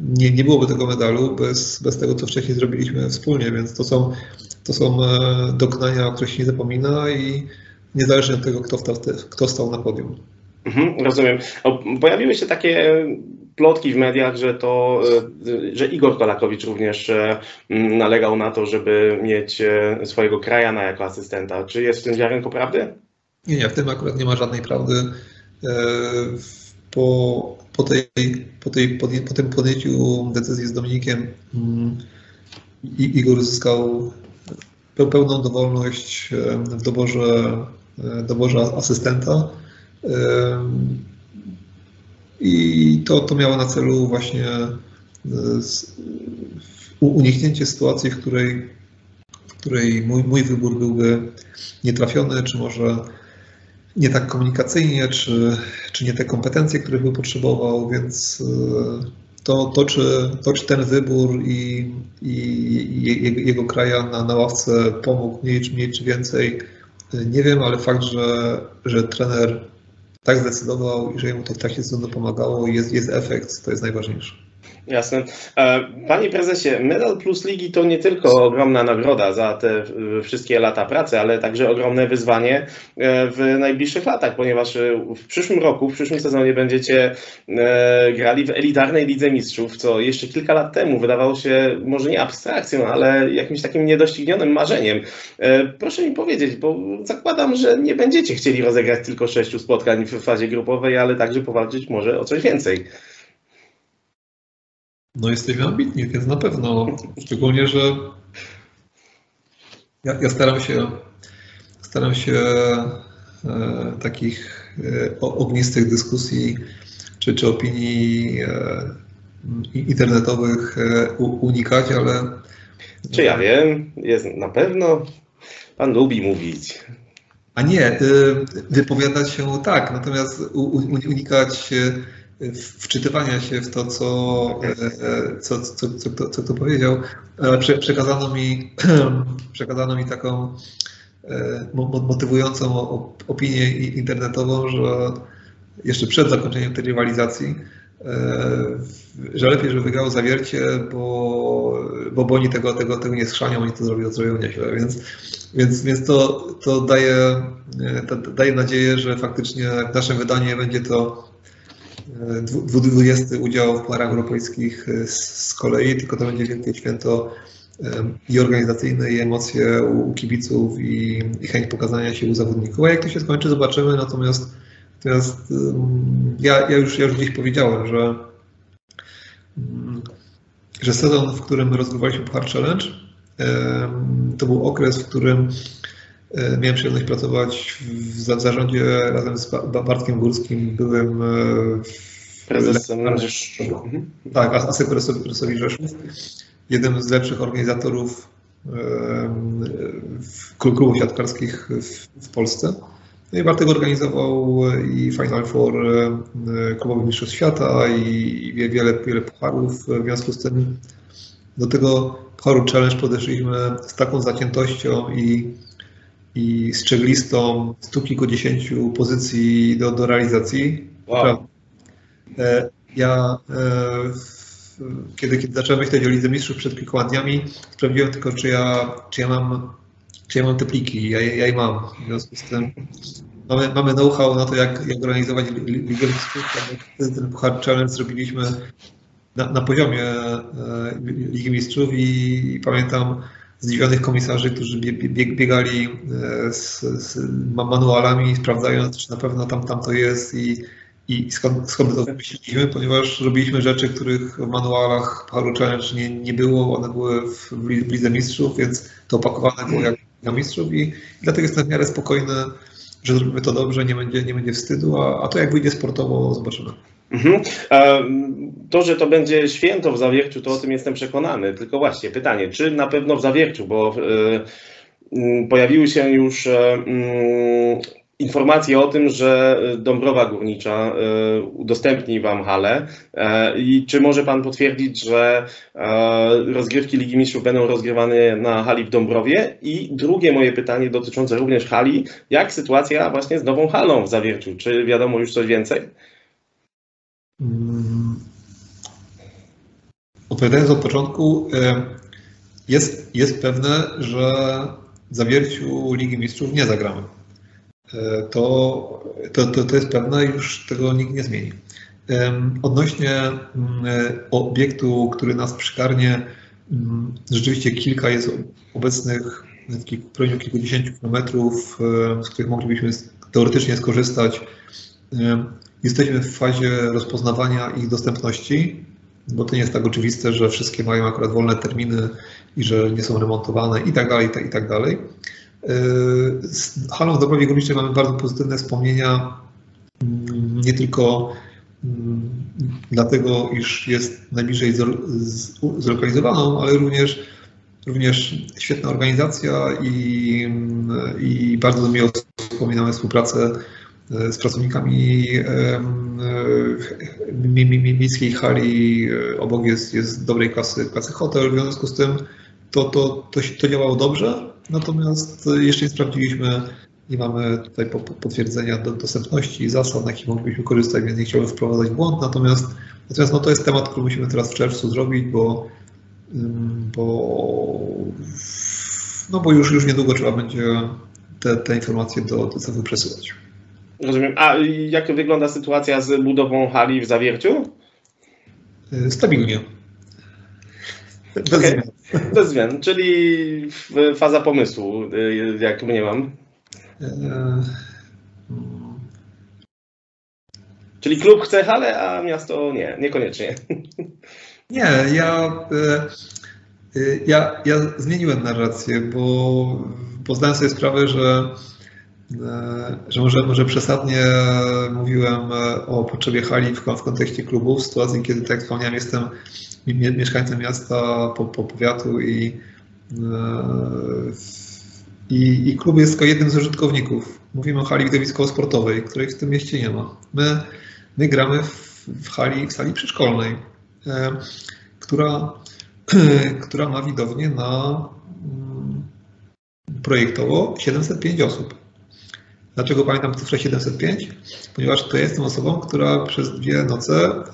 B: nie, nie byłoby tego medalu bez, bez tego, co wcześniej zrobiliśmy wspólnie, więc to są, to są e, dokonania, o których się nie zapomina i niezależnie od tego, kto, kto stał na podium.
A: Mhm, rozumiem. Pojawiły się takie plotki w mediach, że to, e, że Igor Kolakowicz również e, nalegał na to, żeby mieć e, swojego krajana jako asystenta. Czy jest w tym ziarenko prawdy?
B: Nie, nie, w tym akurat nie ma żadnej prawdy. Po, po, tej, po, tej, po, po tym podjęciu decyzji z Dominikiem Igor uzyskał pełną dowolność w doborze, doborze asystenta. I to, to miało na celu właśnie e, uniknięcie sytuacji, w której, w której mój, mój wybór byłby nietrafiony, czy może nie tak komunikacyjnie, czy, czy nie te kompetencje, które by potrzebował, więc e, to, to, czy, to czy ten wybór i, i jego kraja na, na ławce pomógł mniej czy mniej czy więcej, e, nie wiem, ale fakt, że, że trener tak zdecydował i że mu to w trakcie sezonu pomagało jest, jest efekt, to jest najważniejsze.
A: Jasne. E, panie prezesie, Medal Plus Ligi to nie tylko ogromna nagroda za te wszystkie lata pracy, ale także ogromne wyzwanie e, w najbliższych latach, ponieważ e, w przyszłym roku, w przyszłym sezonie będziecie grali w elitarnej Lidze Mistrzów, co jeszcze kilka lat temu wydawało się może nie abstrakcją, ale jakimś takim niedoścignionym marzeniem. Proszę mi powiedzieć, bo zakładam, że nie będziecie chcieli rozegrać tylko sześciu spotkań w fazie grupowej, ale także powalczyć może o coś więcej.
B: No jesteśmy ambitni, więc na pewno. Szczególnie, że ja, ja staram się staram się e, takich e, ognistych dyskusji czy, czy opinii e, internetowych e, unikać, ale.
A: Czy ja wiem, jest na pewno. Pan lubi mówić.
B: A nie, e, wypowiadać się tak, natomiast unikać wczytywania się w to, co, e, co, co, co, co, co powiedział. Przekazano mi, przekazano mi taką e, motywującą opinię internetową, że, jeszcze przed zakończeniem tej rywalizacji, że lepiej, żeby wygrało zawiercie, bo, bo, bo oni tego, tego, tego nie schrzanią, oni to zrobią, zrobią nieźle. Więc, więc, więc to, to, daje, to daje nadzieję, że faktycznie w naszym wydaniu będzie to 20 udział w pucharach europejskich z kolei, tylko to będzie wielkie święto i organizacyjne, i emocje u kibiców, i, i chęć pokazania się u zawodników. A jak to się skończy, zobaczymy. Natomiast, natomiast ja, ja, już, ja już gdzieś powiedziałem, że, że sezon, w którym rozgrywaliśmy Puchar Challenge, to był okres, w którym miałem przyjemność pracować w zarządzie razem z Bartkiem Górskim, byłem
A: prezesem
B: Tak, Asek Resowi Rzeszów jeden z lepszych organizatorów klubów siatkarskich w, Polsce. No i Bartek organizował i Final Four klubowych mistrzostw świata i wiele, wiele pucharów. W związku z tym do tego pucharu challenge podeszliśmy z taką zaciętością i, i z stu kilkudziesięciu pozycji do, do realizacji.
A: Wow.
B: E, ja e, kiedy, kiedy zacząłem myśleć o Lidze Mistrzów przed kilkoma dniami, sprawdziłem tylko, czy ja, czy ja, mam, czy ja mam te pliki. Ja, ja je mam. W związku z tym mamy, mamy know-how na to, jak, jak organizować Ligę Mistrzów. Ten Puchar Challenge zrobiliśmy na, na poziomie e, Ligi Mistrzów i, i pamiętam zdziwionych komisarzy, którzy bieg, biegali e, z, z manualami, sprawdzając, czy na pewno tam, tam to jest i i skąd, skąd to wymyśliliśmy? Ponieważ robiliśmy rzeczy, których w manualach Paru Challenge nie, nie było, one były w, w Lidze Mistrzów, więc to opakowane było jak na Mistrzów i, i dlatego jestem w miarę spokojny, że zrobimy to dobrze, nie będzie, nie będzie wstydu, a, a to jak wyjdzie sportowo, zobaczymy.
A: Mhm. To, że to będzie święto w Zawierciu, to o tym jestem przekonany. Tylko właśnie pytanie, czy na pewno w Zawierciu, bo y, pojawiły się już y, informacje o tym, że Dąbrowa Górnicza e, udostępni Wam halę e, i czy może Pan potwierdzić, że e, rozgrywki Ligi Mistrzów będą rozgrywane na hali w Dąbrowie? I drugie moje pytanie dotyczące również hali, jak sytuacja właśnie z nową halą w Zawierciu? Czy wiadomo już coś więcej?
B: Odpowiadając od początku, jest, jest pewne, że w Zawierciu Ligi Mistrzów nie zagramy. E, to, to, to, to jest pewne, już tego nikt nie zmieni. Odnośnie mm, obiektu, który nas przygarnie, mm, rzeczywiście kilka jest obecnych w promieniu kilkudziesięciu kilometrów, z których moglibyśmy teoretycznie skorzystać. Jesteśmy w fazie rozpoznawania ich dostępności, bo to nie jest tak oczywiste, że wszystkie mają akurat wolne terminy i że nie są remontowane i tak dalej, i tak dalej. Z halą w Dobrowie Górniczej mamy bardzo pozytywne wspomnienia, mm, nie tylko mm, dlatego, iż jest najbliżej zlokalizowaną, ale również, również świetna organizacja i, mm, i bardzo miło wspominamy współpracę z pracownikami miejskiej hali. Obok jest, jest dobrej klasy, klasy hotel, w związku z tym to, to, to, to działało dobrze. Natomiast jeszcze nie sprawdziliśmy, nie mamy tutaj potwierdzenia do dostępności i zasad, na jakich moglibyśmy korzystać, więc nie chciałbym wprowadzać błąd. Natomiast, natomiast no to jest temat, który musimy teraz w czerwcu zrobić, bo, bo, no bo już, już niedługo trzeba będzie te, te informacje do, do przesyłać.
A: Rozumiem. A jak wygląda sytuacja z budową hali w Zawierciu?
B: Stabilnie.
A: Bez okay. zmian. Bez zmian, czyli faza pomysłu, y, jak mnie mam. Czyli klub chce halę, a miasto nie, niekoniecznie.
B: Nie, ja, y, ja, ja zmieniłem narrację, bo poznałem sobie sprawę, że, że może, może przesadnie mówiłem o potrzebie hali w, kontekście klubów, w sytuacji, kiedy, tak jak wspomniałem, jestem mieszkańcem miasta, po, po powiatu i, e, i, i klub jest tylko jednym z użytkowników. Mówimy o hali widowiskowo-sportowej, której w tym mieście nie ma. My, my gramy w, w hali, w sali przedszkolnej, e, która, która ma widownię na mm, projektowo 705 osób. Dlaczego pamiętam cyfrę 705? Ponieważ to jestem osobą, która przez dwie noce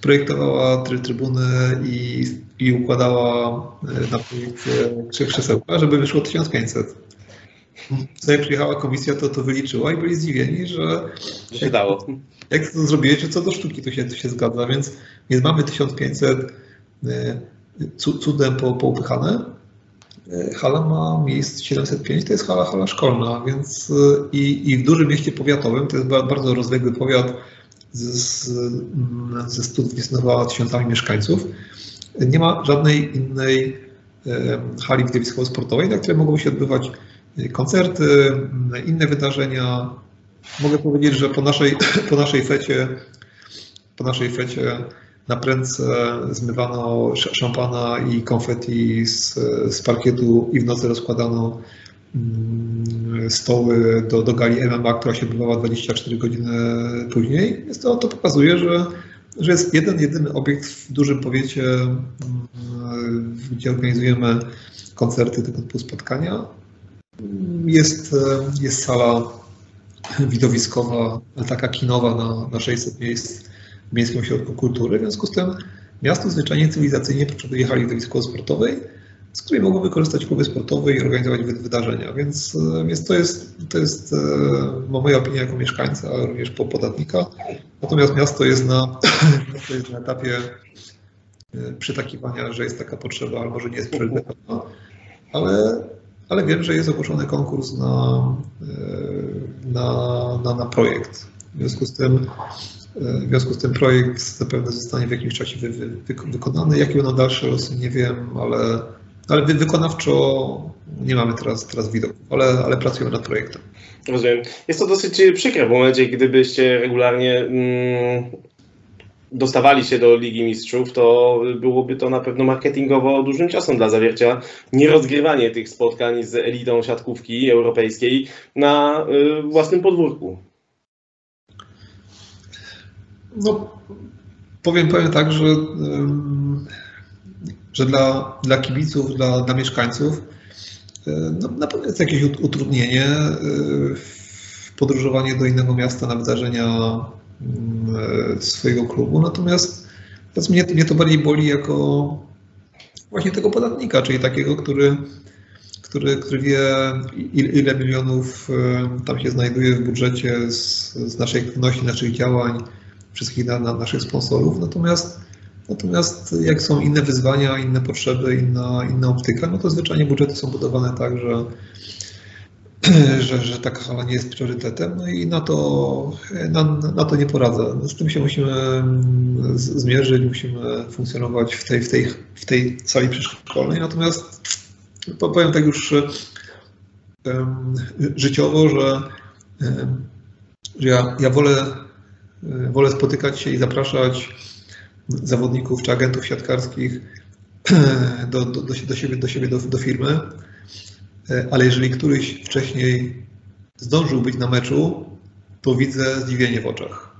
B: projektowała trybuny i, i układała na projekcie trzech krzesełka, żeby wyszło 1500. Tutaj przyjechała komisja, to to wyliczyła i byli zdziwieni, że
A: się dało.
B: Jak to zrobiłeś, co do sztuki to się, to się zgadza, więc, więc mamy 1500 cudem po, poupychane. Hala ma miejsc 705, to jest hala, hala szkolna, więc i, i w dużym mieście powiatowym, to jest bardzo rozległy powiat z, ze 120 tysiącami mieszkańców, nie ma żadnej innej hali widowiskowo-sportowej, na której mogą się odbywać koncerty, inne wydarzenia. Mogę powiedzieć, że po naszej, po naszej fecie, po naszej fecie na prędce zmywano szampana i konfetti z, z parkietu i w nocy rozkładano mm, stoły do, do gali MMA, która się odbywała 24 godziny później. Więc to, to pokazuje, że, że jest jeden, jedyny obiekt w dużym powiecie, mm, gdzie organizujemy koncerty tego typu spotkania. Jest, jest sala widowiskowa, taka kinowa na, na 600 miejsc Miejskim Ośrodku Kultury. W związku z tym miasto zwyczajnie cywilizacyjnie potrzebuje hali widowiskowo-sportowej, z której mogą korzystać kluby sportowe i organizować wydarzenia. Więc, więc to jest, to jest moja opinia jako mieszkańca, ale również po podatnika. Natomiast miasto jest na, miasto jest na etapie przytakiwania, że jest taka potrzeba, albo że nie jest priorytetowa, ale ale wiem, że jest ogłoszony konkurs na, na, na, na projekt. W związku z tym w związku z tym projekt zapewne zostanie w jakimś czasie wy, wy, wykonany. Jaki będą dalsze losy, nie wiem, ale, ale wykonawczo nie mamy teraz, teraz widoku, ale, ale pracujemy nad projektem.
A: Rozumiem. Jest to dosyć przykre w momencie, gdybyście regularnie mm, dostawali się do Ligi Mistrzów, to byłoby to na pewno marketingowo dużym ciosem dla zawiercia nierozgrywanie tych spotkań z elitą siatkówki europejskiej na y, własnym podwórku.
B: No, powiem, powiem tak, że, że dla, dla kibiców, dla, dla mieszkańców y, no, na pewno jest jakieś utrudnienie y, podróżowanie do innego miasta na wydarzenia E, swojego klubu. Natomiast mnie, mnie to bardziej boli jako właśnie tego podatnika, czyli takiego, który, który, który wie, ile milionów e, tam się znajduje w budżecie z, z naszej aktywności, naszych działań, wszystkich na, na naszych sponsorów. Natomiast, natomiast jak są inne wyzwania, inne potrzeby, inna, inna optyka, no to zwyczajnie budżety są budowane tak, że że, że taka hala nie jest priorytetem, no i na to, na, na to nie poradzę. Z tym się musimy mm, zmierzyć, musimy funkcjonować w tej, w tej, w tej sali przedszkolnej. Natomiast powiem tak już życiowo, że, że ja, ja wolę, wolę spotykać się i zapraszać zawodników czy agentów siatkarskich do, do, do, siebie, do, siebie do, do firmy, E, ale jeżeli któryś wcześniej zdążył być na meczu, to widzę zdziwienie w oczach.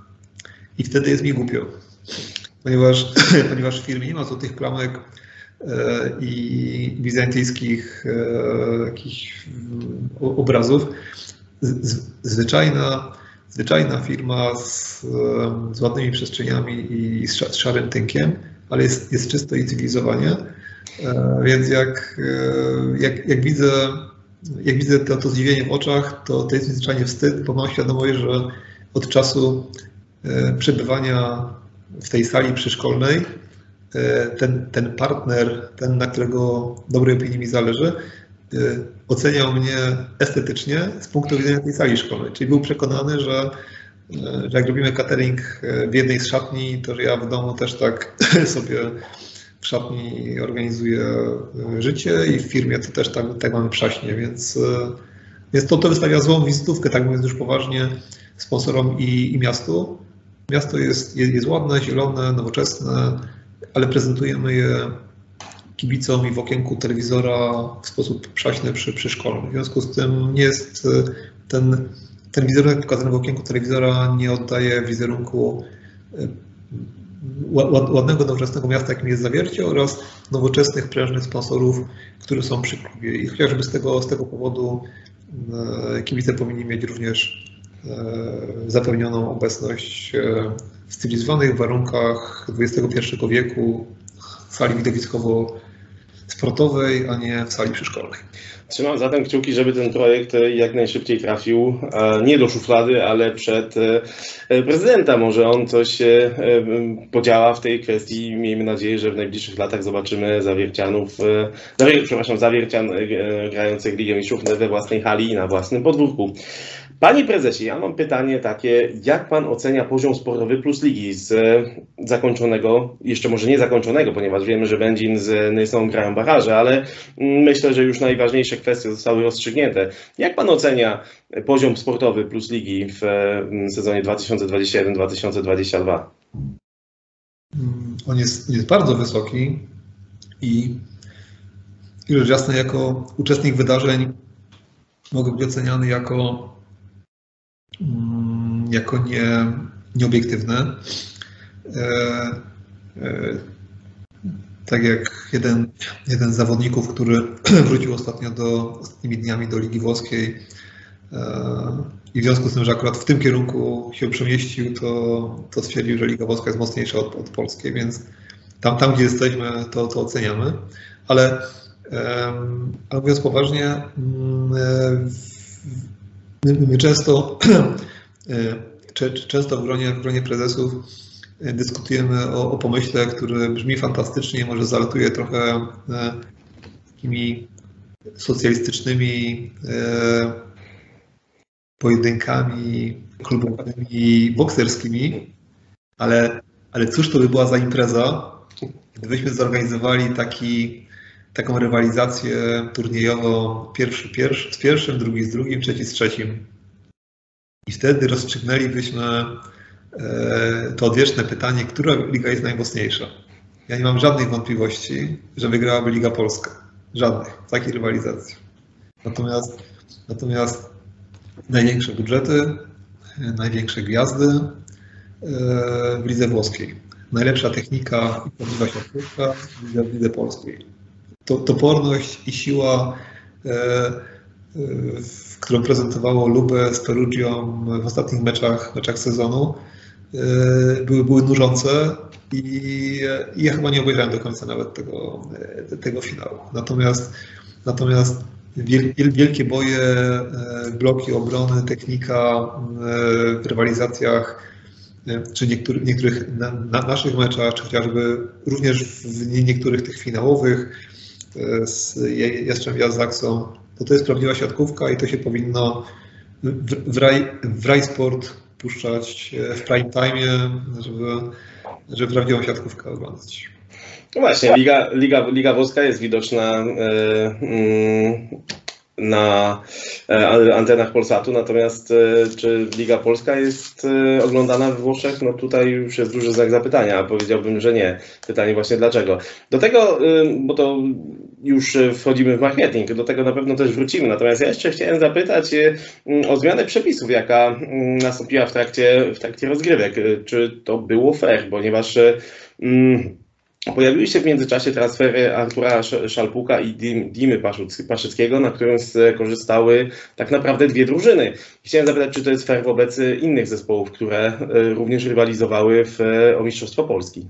B: I wtedy jest mi głupio, ponieważ, ponieważ w firmie nie ma złotych klamek e, i bizantyjskich e, jakichś obrazów. Zwyczajna, zwyczajna firma z, z ładnymi przestrzeniami i z szarym tynkiem, ale jest, jest czysto i cywilizowanie. E, więc jak, e, jak, jak widzę, jak widzę to, to zdziwienie w oczach, to, to jest mi zwyczajnie wstyd, bo mam świadomość, że od czasu e, przebywania w tej sali przyszkolnej ten, ten partner, ten, na którego dobrej opinii mi zależy, oceniał mnie estetycznie z punktu widzenia tej sali szkolnej. Czyli był przekonany, że, że jak robimy catering w jednej z szatni, to że ja w domu też tak sobie w szatni organizuje e, życie i w firmie to też tak, tak mamy przaśnie, więc, e, więc to, to wystawia złą wizytówkę, tak mówiąc już poważnie, sponsorom i, i miastu. Miasto jest, jest, jest ładne, zielone, nowoczesne, ale prezentujemy je kibicom i w okienku telewizora w sposób przaśny przy, przy szkole. W związku z tym nie jest e, ten, ten wizerunek pokazany w okienku telewizora nie oddaje wizerunku ładnego, nowoczesnego miasta, jakim jest Zawiercie oraz nowoczesnych, prężnych sponsorów, którzy są przy klubie. I chociażby z tego, z tego powodu Kibice powinni mieć również zapewnioną obecność w cywilizowanych warunkach XXI wieku, sali widowiskowo-sportowej, a nie w sali przyszkolnej.
A: Trzymam zatem kciuki, żeby ten projekt jak najszybciej trafił nie do szuflady, ale przed e, prezydenta. Może on coś e, podziała w tej kwestii. Miejmy nadzieję, że w najbliższych latach zobaczymy zawiercianów, zawier, przepraszam, zawiercian e, grających Ligę Mistrzów we własnej hali i na własnym podwórku. Panie prezesie, ja mam pytanie takie, jak pan ocenia poziom sportowy plus ligi z zakończonego, jeszcze może nie zakończonego, ponieważ wiemy, że Będzin z Nysą grają baraże, ale myślę, że już najważniejsze kwestie zostały rozstrzygnięte. Jak pan ocenia poziom sportowy plus ligi w sezonie 2021-2022?
B: On jest, jest bardzo wysoki i, i rzecz jasna, jako uczestnik wydarzeń mogę być oceniany jako Mm, jako nie, nieobiektywne. E, e, tak jak jeden, jeden z zawodników, który wrócił ostatnio do, ostatnimi dniami do Ligi Włoskiej e, i w związku z tym, że akurat w tym kierunku się przemieścił, to, to stwierdził, że Liga Włoska jest mocniejsza od, od polskiej, więc tam, tam gdzie jesteśmy, to, to oceniamy. Ale, ale mówiąc poważnie, mm, My często, e, często w gronie, w gronie prezesów e, dyskutujemy o, o pomyśle, który brzmi fantastycznie, może zalatuje trochę e, takimi socjalistycznymi pojedynkami klubowymi, bokserskimi, ale, ale cóż to by była za impreza, gdybyśmy zorganizowali taki taką rywalizację turniejową pierwszy, pierwszy z pierwszym, drugi z drugim, trzeci z trzecim. I wtedy rozstrzygnęlibyśmy e, to odwieczne pytanie, która liga jest najmocniejsza. Ja nie mam żadnych wątpliwości, że wygrałaby Liga Polska. Żadnych w takiej rywalizacji. Natomiast, natomiast największe budżety, największe gwiazdy e, w lidze włoskiej. Najlepsza technika i prawdziwa siatkówka w lidze polskiej to, toporność i siła, e, e, którą prezentowało Lubę z Perugią w ostatnich meczach, meczach sezonu, e, były, były nużące i, i, ja chyba nie obejrzałem do końca nawet tego, tego finału. Natomiast, natomiast wielkie boje, bloki obrony, technika w rywalizacjach czy niektórych, niektórych na, na naszych meczach, czy chociażby również w niektórych tych finałowych, z Jastrzębia Zaksą, to to jest prawdziwa siatkówka i to się powinno w, w, raj, w puszczać w prime time, żeby, żeby prawdziwą siatkówkę oglądać.
A: No właśnie, Liga, Liga, Liga Włoska jest widoczna e, mm, na e, antenach Polsatu, natomiast e, czy Liga Polska jest e, oglądana we Włoszech? No tutaj już jest duży znak zapytania, powiedziałbym, że nie. Pytanie właśnie dlaczego. Do tego, bo to już wchodzimy w marketing, do tego na pewno też wrócimy, natomiast ja jeszcze chciałem zapytać o zmianę przepisów, jaka nastąpiła w trakcie, w trakcie rozgrywek. Czy to było fair, ponieważ Pojawiły się w międzyczasie transfery Artura Szalpuka i Dimy Paszyckiego, na którym skorzystały tak naprawdę dwie drużyny. Chciałem zapytać, czy to jest fair wobec innych zespołów, które e, również rywalizowały w, o Mistrzostwo Polski?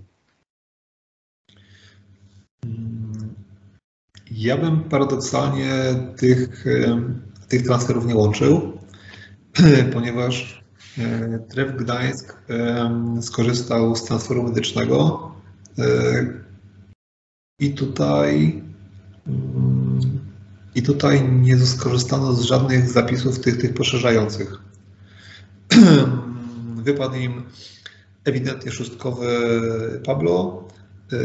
B: Ja bym paradoksalnie tych, e, tych transferów nie łączył, ponieważ e, Tref Gdańsk skorzystał z transferu medycznego i tutaj, mm, i tutaj nie skorzystano z żadnych zapisów tych, tych poszerzających. Wypadł im ewidentnie szóstkowy Pablo, e,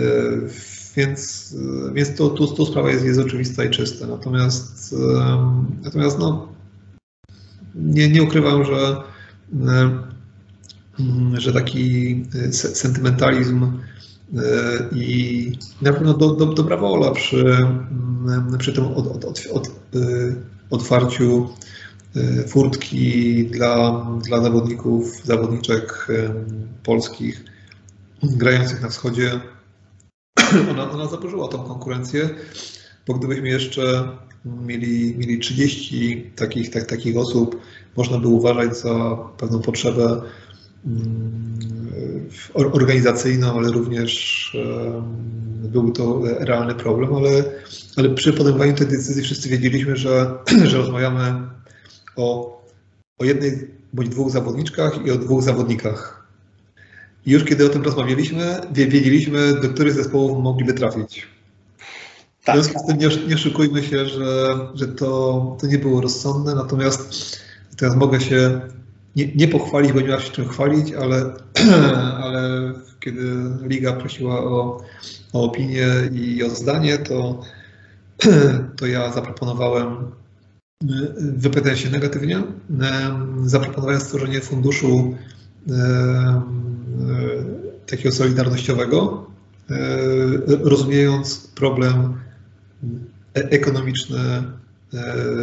B: więc, więc to, tu, tu sprawa jest, jest oczywista i czysta. Natomiast, natomiast no, nie, nie ukrywam, że, że taki sentymentalizm i na pewno do, do, dobra wola przy, mm, przy tym od, od, od, od, y, otwarciu y, furtki dla, dla zawodników, zawodniczek polskich grających na wschodzie. Ona, ona zaburzyła tą konkurencję, bo gdybyśmy jeszcze mieli, mieli 30 takich, tak, takich osób, można by uważać za pewną potrzebę mm, organizacyjną, ale również był to realny problem, ale, ale przy podejmowaniu tej decyzji wszyscy wiedzieliśmy, że, że rozmawiamy o, o jednej bądź dwóch zawodniczkach i o dwóch zawodnikach. I już kiedy o tym rozmawialiśmy, wiedzieliśmy, do których zespołów mogliby trafić. Tak. W związku z tym nie, nie oszukujmy się, że, że to, to nie było rozsądne, natomiast teraz mogę się nie, nie pochwalić, bo nie ma się czym chwalić, ale, ale kiedy Liga prosiła o, o opinię i o zdanie, to, to ja zaproponowałem wypowiadając się negatywnie, zaproponowałem stworzenie funduszu takiego solidarnościowego, rozumiejąc problem e, ekonomiczny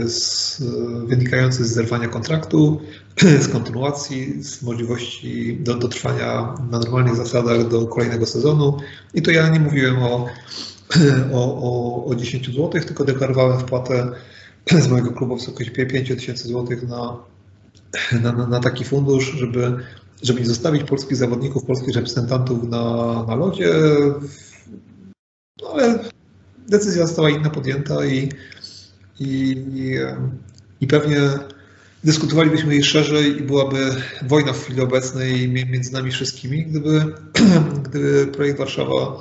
B: z, wynikający z zerwania kontraktu, z kontynuacji, z możliwości do, dotrwania na normalnych zasadach do kolejnego sezonu. I to ja nie mówiłem o, o, o, o 10 zł, tylko deklarowałem wpłatę z mojego klubu w wysokości 5 tysięcy złotych na, na, na, taki fundusz, żeby, żeby nie zostawić polskich zawodników, polskich reprezentantów na, na lodzie. No, ale decyzja została inna podjęta i, i, i pewnie dyskutowalibyśmy jej szerzej i byłaby wojna w chwili obecnej między nami wszystkimi, gdyby, gdyby projekt Warszawa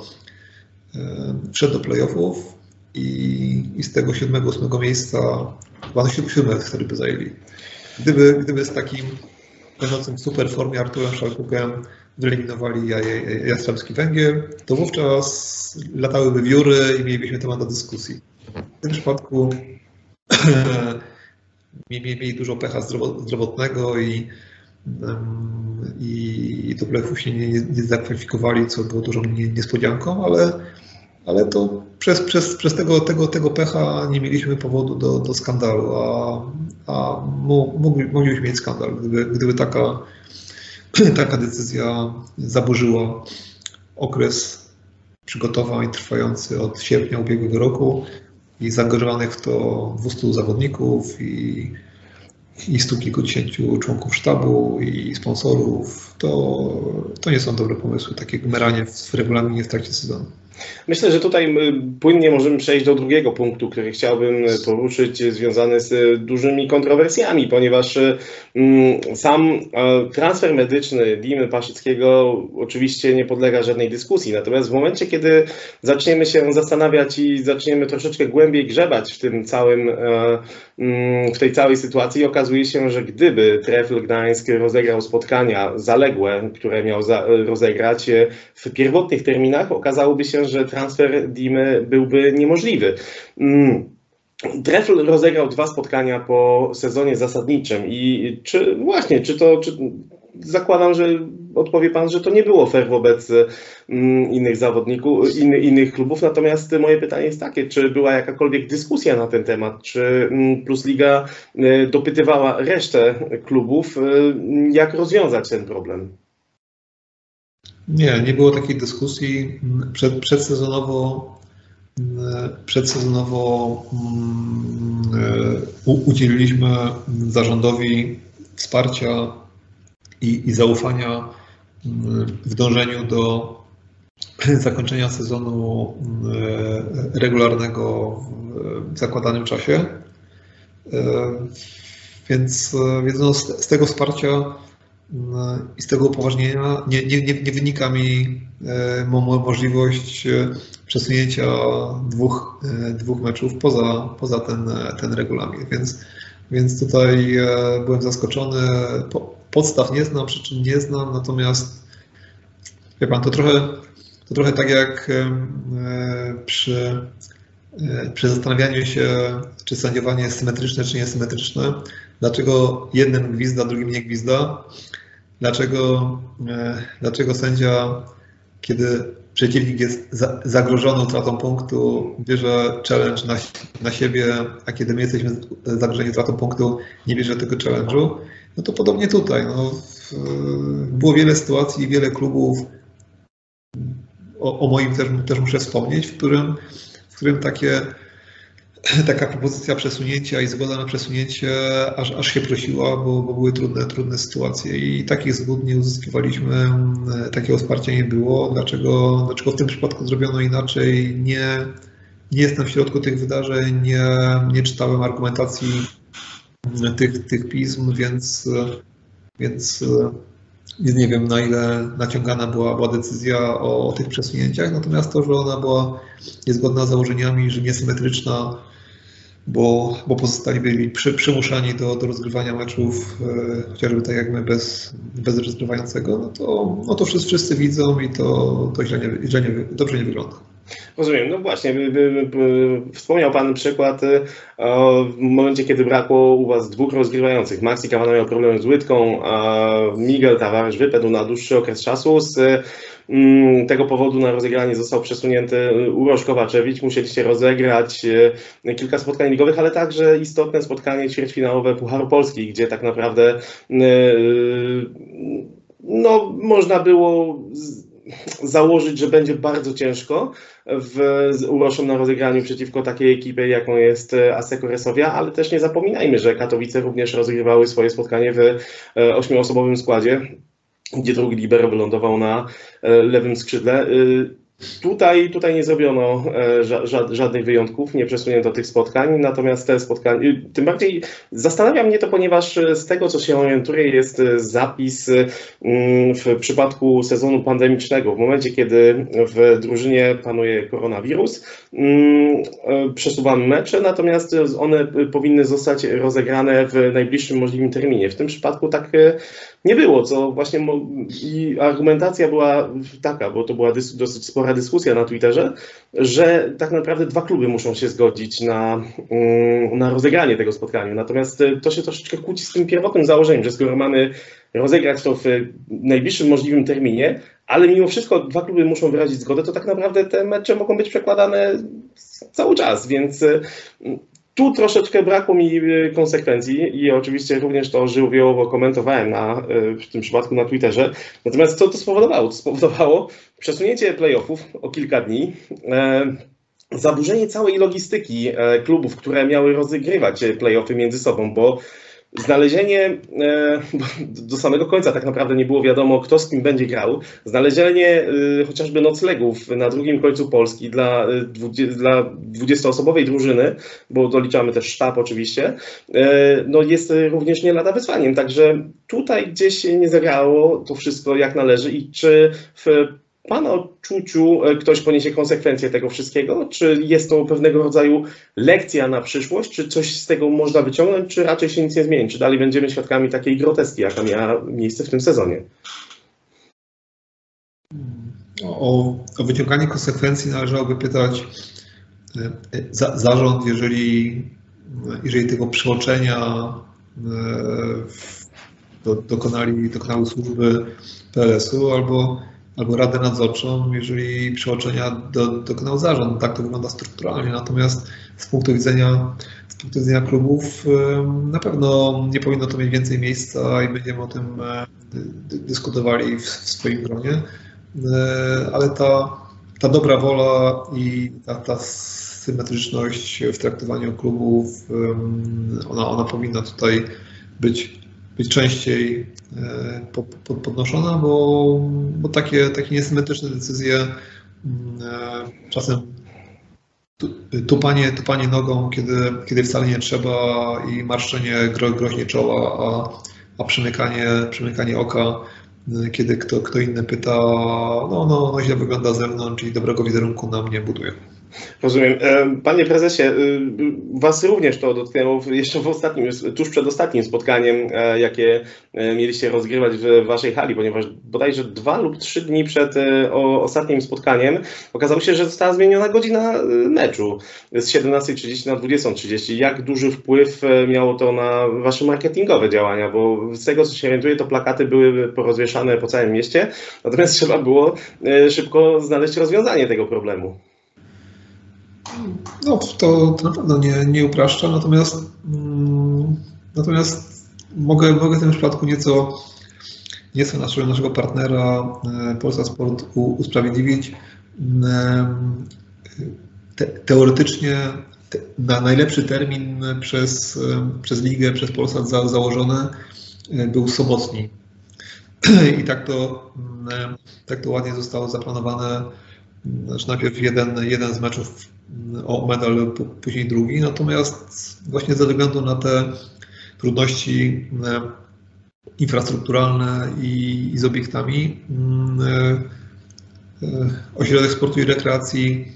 B: e, wszedł do playoffów i, i z tego siódmego, ósmego miejsca, chyba na siódme wtedy by zajęli. Gdyby, gdyby z takim będącym w super formie Arturem Szalkukiem wyeliminowali Jastrzębski Węgiel, to wówczas latałyby wióry i mielibyśmy temat do dyskusji. W tym przypadku mieli dużo pecha zdrowotnego i, i, i do się nie, nie zakwalifikowali, co było dużą niespodzianką, ale, ale to przez, przez, przez tego, tego, tego pecha nie mieliśmy powodu do, do skandalu, a, a moglibyśmy mieć skandal, gdyby, gdyby taka, taka decyzja zaburzyła okres przygotowań trwający od sierpnia ubiegłego roku i zaangażowanych w to 200 zawodników i, i stu kilkudziesięciu członków sztabu i sponsorów, to, to nie są dobre pomysły, takie gmeranie w regulaminie w trakcie sezonu.
A: Myślę, że tutaj płynnie możemy przejść do drugiego punktu, który chciałbym poruszyć, związany z dużymi kontrowersjami, ponieważ mm, sam e, transfer medyczny Dimy Paszyckiego oczywiście nie podlega żadnej dyskusji. Natomiast w momencie, kiedy zaczniemy się zastanawiać i zaczniemy troszeczkę głębiej grzebać w tym całym, e, mm, w tej całej sytuacji, okazuje się, że gdyby Trefl Gdańsk rozegrał spotkania zaległe, które miał rozegrać w pierwotnych terminach, okazałoby się, że transfer Dimy byłby niemożliwy. Mm. Trefl rozegrał dwa spotkania po sezonie zasadniczym i czy właśnie, czy to, czy, zakładam, że odpowie Pan, że to nie było fair wobec mm, innych zawodników, inny, innych klubów, natomiast moje pytanie jest takie, czy była jakakolwiek dyskusja na ten temat, czy mm, Plus Liga y, dopytywała resztę klubów, y, jak rozwiązać ten problem?
B: Nie, nie było takiej dyskusji. Przed, przedsezonowo, przedsezonowo um, udzieliliśmy zarządowi wsparcia i, i zaufania w dążeniu do zakończenia sezonu regularnego w zakładanym czasie. Więc, więc no z, z tego wsparcia i z tego upoważnienia nie, nie, nie, nie wynika mi e, możliwość e, przesunięcia dwóch, e, dwóch meczów poza, poza ten, ten regulamin. Więc, więc tutaj byłem zaskoczony. Podstaw nie znam, przyczyn nie znam, natomiast wie pan, to trochę, to trochę tak jak przy, przy zastanawianiu się, czy sędziowanie jest symetryczne, czy niesymetryczne. Dlaczego jednym gwizda, drugim nie gwizda? Dlaczego, e, dlaczego sędzia, kiedy przeciwnik jest zagrożony utratą punktu, bierze challenge na, na siebie, a kiedy my jesteśmy zagrożeni utratą punktu, nie bierze tego challenge'u. No to podobnie tutaj. No, było wiele sytuacji, wiele klubów, o, o moim też, też muszę wspomnieć, w którym, w którym takie taka propozycja przesunięcia i zgoda na przesunięcie aż, aż się prosiła, bo, bo, były trudne, trudne sytuacje i takich zgód nie uzyskiwaliśmy, takiego wsparcia nie było. Dlaczego, dlaczego w tym przypadku zrobiono inaczej? Nie, nie jestem w środku tych wydarzeń, nie, nie czytałem argumentacji tych, tych pism, więc, więc nie wiem na ile naciągana była, była decyzja o, o, tych przesunięciach, natomiast to, że ona była niezgodna z założeniami, że niesymetryczna, bo, bo pozostali byli przy, przymuszani do, do rozgrywania meczów, e, chociażby tak jak my bez, bez rozgrywającego, no to, no to wszyscy, wszyscy widzą i to, to źle nie, źle nie, dobrze nie wygląda.
A: Rozumiem, no właśnie, wspomniał Pan przykład w momencie, kiedy brakło u Was dwóch rozgrywających. Maxi Cavano miał problem z łydką, a Miguel Tavares wypadł na dłuższy okres czasu. Z tego powodu na rozegranie został przesunięty Urosz Kowaczewicz. Musieliście rozegrać y, kilka spotkań ligowych, ale także istotne spotkanie ćwierćfinałowe Pucharu Polski, gdzie tak naprawdę y, no, można było założyć, że będzie bardzo ciężko w, z Uroszem na rozegraniu przeciwko takiej ekipie, jaką jest Aseko Resowia, ale też nie zapominajmy, że Katowice również rozgrywały swoje spotkanie w ośmioosobowym składzie, gdzie drugi libero wylądował na e, lewym skrzydle. Tutaj, tutaj nie zrobiono e, żadnych wyjątków, nie przesunięto tych spotkań, natomiast te spotkania, y, tym bardziej zastanawia mnie to, ponieważ z tego, co się orientuję, jest zapis mm, w przypadku sezonu pandemicznego. W momencie, kiedy w drużynie panuje koronawirus, mm, e, przesuwamy mecze, natomiast one powinny zostać rozegrane w najbliższym możliwym terminie. W tym przypadku tak e, nie było, co właśnie i argumentacja była taka, bo to była dys, dosyć spora dyskusja na Twitterze, że tak naprawdę dwa kluby muszą się zgodzić na, mm, na rozegranie tego spotkania. Natomiast e, to się troszeczkę kłóci z tym pierwotnym założeniem, że skoro mamy rozegrać to w najbliższym możliwym terminie, ale mimo wszystko dwa kluby muszą wyrazić zgodę, to tak naprawdę te mecze mogą być przekładane cały czas, więc e, tu troszeczkę brakło mi e, konsekwencji i oczywiście również to żywiołowo komentowałem na, e, w tym przypadku na Twitterze. Natomiast co to spowodowało? To spowodowało przesunięcie playoffów o kilka dni, e, zaburzenie całej logistyki klubów, które miały rozgrywać playoffy między sobą, bo Znalezienie e, do samego końca tak naprawdę nie było wiadomo, kto z kim będzie grał. Znalezienie e, chociażby noclegów na drugim końcu Polski dla, e, dla 20-osobowej drużyny, bo doliczamy też sztab oczywiście, no jest również nie lada wyzwaniem. Także tutaj gdzieś nie zagrało to wszystko jak należy i czy w Pana odczuciu e, ktoś poniesie konsekwencje tego wszystkiego? Czy jest to pewnego rodzaju lekcja na przyszłość? Czy coś z tego można wyciągnąć, czy raczej się nic nie zmieni? Czy dalej będziemy świadkami takiej groteski, jaka miała miejsce w tym sezonie?
B: O, o wyciąganie konsekwencji należałoby pytać e, za, zarząd, jeżeli, jeżeli tego przeoczenia e, do, dokonali, dokonały służby PLS-u, albo albo radę nadzorczą, jeżeli przeoczenia do, dokonał zarząd. Tak to wygląda strukturalnie. Natomiast z punktu widzenia, z punktu widzenia klubów na pewno nie powinno to mieć więcej miejsca i będziemy o tym e, dyskutowali w, w swoim gronie. E, ale ta, ta dobra wola i ta, ta symetryczność w traktowaniu klubów, ona, ona powinna tutaj być być częściej e, podnoszona, bo, bo takie, takie niesymetryczne decyzje mm, e, czasem tupanie, tupanie nogą, kiedy, kiedy wcale nie trzeba i marszczenie gro, groźnie czoła, a, a przymykanie, przymykanie oka, e, kiedy kto, kto inny pyta, no, no, no źle wygląda z zewnątrz i dobrego wizerunku nam nie buduje.
A: Rozumiem. E, panie prezesie, y, was również to dotknęło jeszcze w ostatnim, tuż przed ostatnim spotkaniem, e, jakie e, mieliście rozgrywać w waszej hali, ponieważ bodajże dwa lub trzy dni przed ostatnim spotkaniem okazało się, że została zmieniona godzina meczu z 17.30 na 20.30. Jak duży wpływ miało to na wasze marketingowe działania? Bo z tego, co się orientuję, to plakaty były porozwieszane po całym mieście, natomiast trzeba było szybko znaleźć rozwiązanie tego problemu.
B: No, to, to na pewno nie, nie upraszcza, natomiast, mm, natomiast mogę, mogę w tym przypadku nieco, nieco naszego, naszego partnera e, Polska Sport usprawiedliwić. Mm, te, teoretycznie na najlepszy termin przez, przez ligę, przez Polsat za, założony był sobotni. I tak to, tak to ładnie zostało zaplanowane. Znaczy najpierw jeden, jeden z meczów o medal, później drugi. Natomiast właśnie ze względu na te trudności infrastrukturalne i, i z obiektami, ośrodek sportu i rekreacji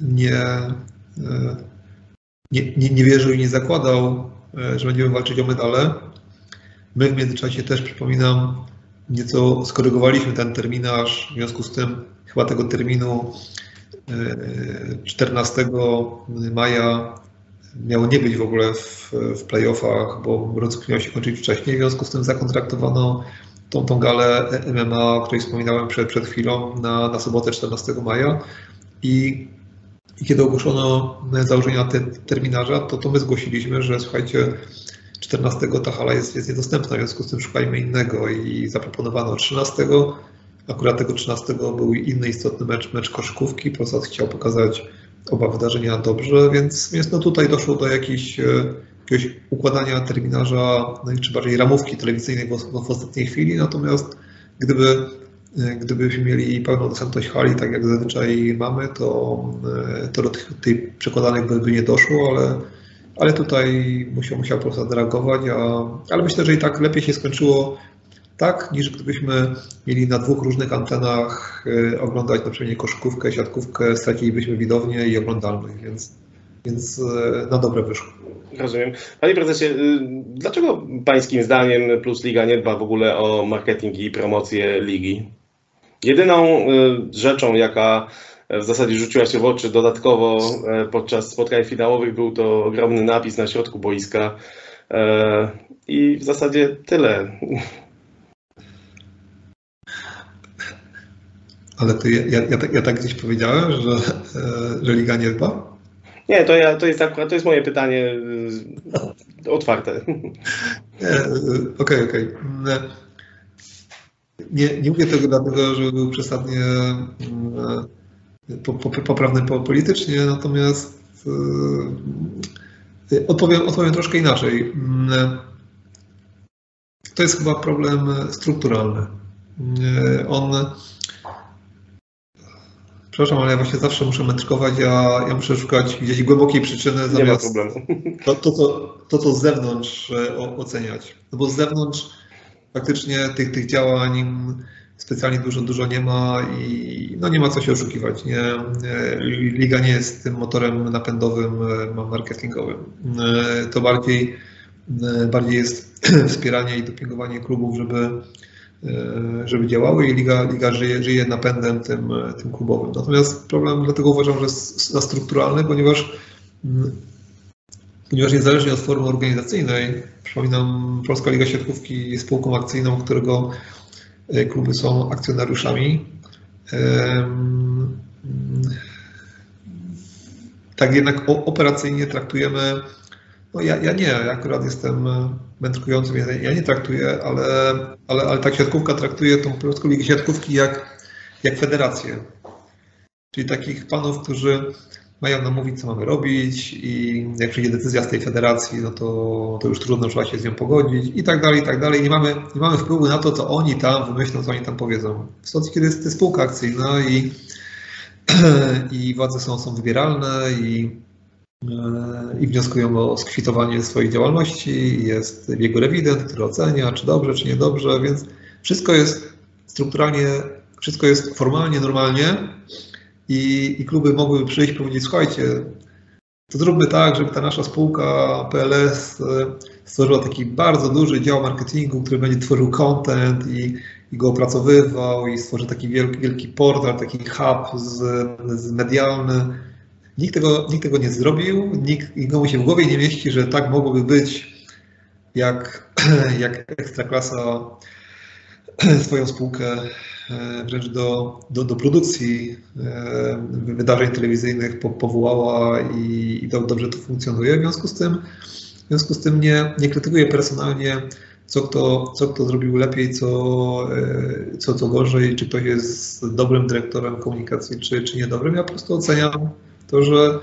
B: nie, nie, nie, nie wierzył i nie zakładał, że będziemy walczyć o medale. My w międzyczasie też, przypominam, nieco skorygowaliśmy ten terminarz, w związku z tym chyba tego terminu 14 maja miało nie być w ogóle w, w playoffach, bo rozgrywka miał się kończyć wcześniej, w związku z tym zakontraktowano tą, tą galę MMA, o której wspominałem przed, przed chwilą, na, na sobotę 14 maja i, i kiedy ogłoszono założenia te, terminarza, to, to my zgłosiliśmy, że słuchajcie, 14 ta hala jest, jest niedostępna, w związku z tym szukajmy innego i zaproponowano 13. Akurat tego 13 był inny istotny mecz, mecz koszykówki. Polsat chciał pokazać oba wydarzenia dobrze, więc, więc no tutaj doszło do jakichś, e, jakiegoś układania terminarza, no czy bardziej ramówki telewizyjnej w, w ostatniej chwili. Natomiast gdyby, e, gdybyśmy mieli pełną dostępność hali, tak jak zazwyczaj mamy, to, e, to do tych, tej przekładanych by, nie doszło, ale ale tutaj musiał, musiał Polsat reagować, a, ale myślę, że i tak lepiej się skończyło tak, niż gdybyśmy mieli na dwóch różnych antenach y, oglądać na przykład koszykówkę, siatkówkę, stracilibyśmy widownię i oglądalność, więc, więc y, na dobre wyszło.
A: Rozumiem. Panie prezesie, y, dlaczego pańskim zdaniem Plus Liga nie dba w ogóle o marketing i promocję ligi? Jedyną rzeczą, jaka w zasadzie rzuciła się w oczy dodatkowo podczas spotkań finałowych. Był to ogromny napis na środku boiska i w zasadzie tyle.
B: Ale to ja, ja, ja, tak, ja tak gdzieś powiedziałem, że, e, że Liga nie dba?
A: Nie, to, ja, to jest akurat to jest moje pytanie otwarte.
B: Okej, okej. Okay, okay. Nie, nie mówię tego dlatego, że był przesadnie poprawny politycznie, natomiast e, odpowiem, odpowiem troszkę inaczej. To jest chyba problem strukturalny. E, on. Przepraszam, ale ja właśnie zawsze muszę metrykować, ja, ja muszę szukać gdzieś głębokiej przyczyny
A: zamiast Nie ma problemu.
B: To, to, to, to, to z zewnątrz e, oceniać. No bo z zewnątrz faktycznie tych, tych działań specjalnie dużo, dużo nie ma i no nie ma co się oszukiwać. Nie? Liga nie jest tym motorem napędowym e, marketingowym. E, to bardziej, e, bardziej jest wspieranie i dopingowanie klubów, żeby, żeby działały i Liga, Liga żyje, żyje napędem tym, tym klubowym. Natomiast problem dlatego uważam, że jest strukturalny, ponieważ ponieważ niezależnie od formy organizacyjnej, przypominam, Polska Liga Siatkówki jest spółką akcyjną, którego E, kluby są akcjonariuszami. Tak jednak operacyjnie traktujemy, no ja, ja nie, ja akurat jestem wędrującym, ja nie traktuję, ale, ale, ale tak siatkówka traktuje tą polską ligę siatkówki jak, jak federację. Czyli takich panów, którzy mają nam mówić, co mamy robić i jak przyjdzie decyzja z tej federacji, no to, to już trudno, trzeba się z nią pogodzić i tak dalej, i tak dalej. Nie mamy, nie mamy wpływu na to, co oni tam wymyślą, co oni tam powiedzą. W sytuacji, kiedy jest spółka akcyjna i, i władze są, są wybieralne i, e, i wnioskują o skwitowanie swojej działalności, jest jego rewident, który ocenia, czy dobrze, czy niedobrze, więc wszystko jest strukturalnie, wszystko jest formalnie, normalnie, i, i kluby mogłyby przyjść i powiedzieć, słuchajcie, to zróbmy tak, żeby ta nasza spółka PLS e, stworzyła taki bardzo duży dział marketingu, który będzie tworzył content i, i go opracowywał i stworzy taki wielki, wielki portal, taki hub z, z medialny. Nikt tego, nikt tego nie zrobił, nikt, nikomu się w głowie nie mieści, że tak mogłoby być, jak, jak Ekstraklasa swoją spółkę E, wręcz do, do, do produkcji e, wydarzeń telewizyjnych powołała i, i dobrze to funkcjonuje. W związku z tym, w związku z tym nie, nie krytykuję personalnie, co kto, co kto zrobił lepiej, co, e, co, co gorzej, czy ktoś jest dobrym dyrektorem komunikacji, czy, czy niedobrym. Ja po prostu oceniam, to, że,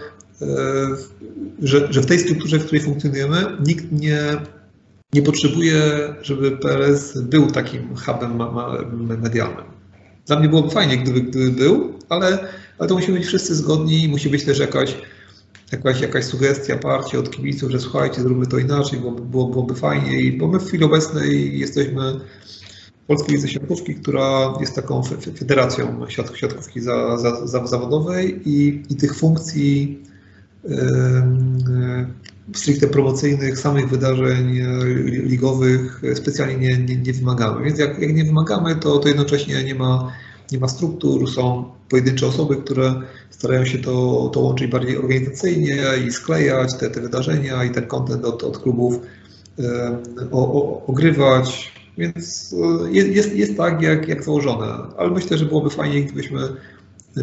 B: że, że w tej strukturze, w której funkcjonujemy, nikt nie, nie potrzebuje, żeby PLS był takim hubem medialnym. Dla mnie byłoby fajnie, gdyby, gdyby był, ale, ale to musimy być wszyscy zgodni, musi być też jakaś, jakaś, jakaś sugestia, parcie od kibiców, że słuchajcie, zróbmy to inaczej, byłoby, byłoby fajniej, bo my w chwili obecnej jesteśmy Polskiej Lidze Siatkówki, która jest taką federacją siatkówki za, za, za, zawodowej i, i tych funkcji yy, stricte promocyjnych, samych wydarzeń ligowych specjalnie nie, nie, nie wymagamy. Więc jak, jak, nie wymagamy, to, to jednocześnie nie ma, nie ma struktur, są pojedyncze osoby, które starają się to, to łączyć bardziej organizacyjnie i sklejać te, te wydarzenia i ten kontent od, od klubów o, o, ogrywać. Więc e, jest, jest tak, jak, jak założone, ale myślę, że byłoby fajnie, gdybyśmy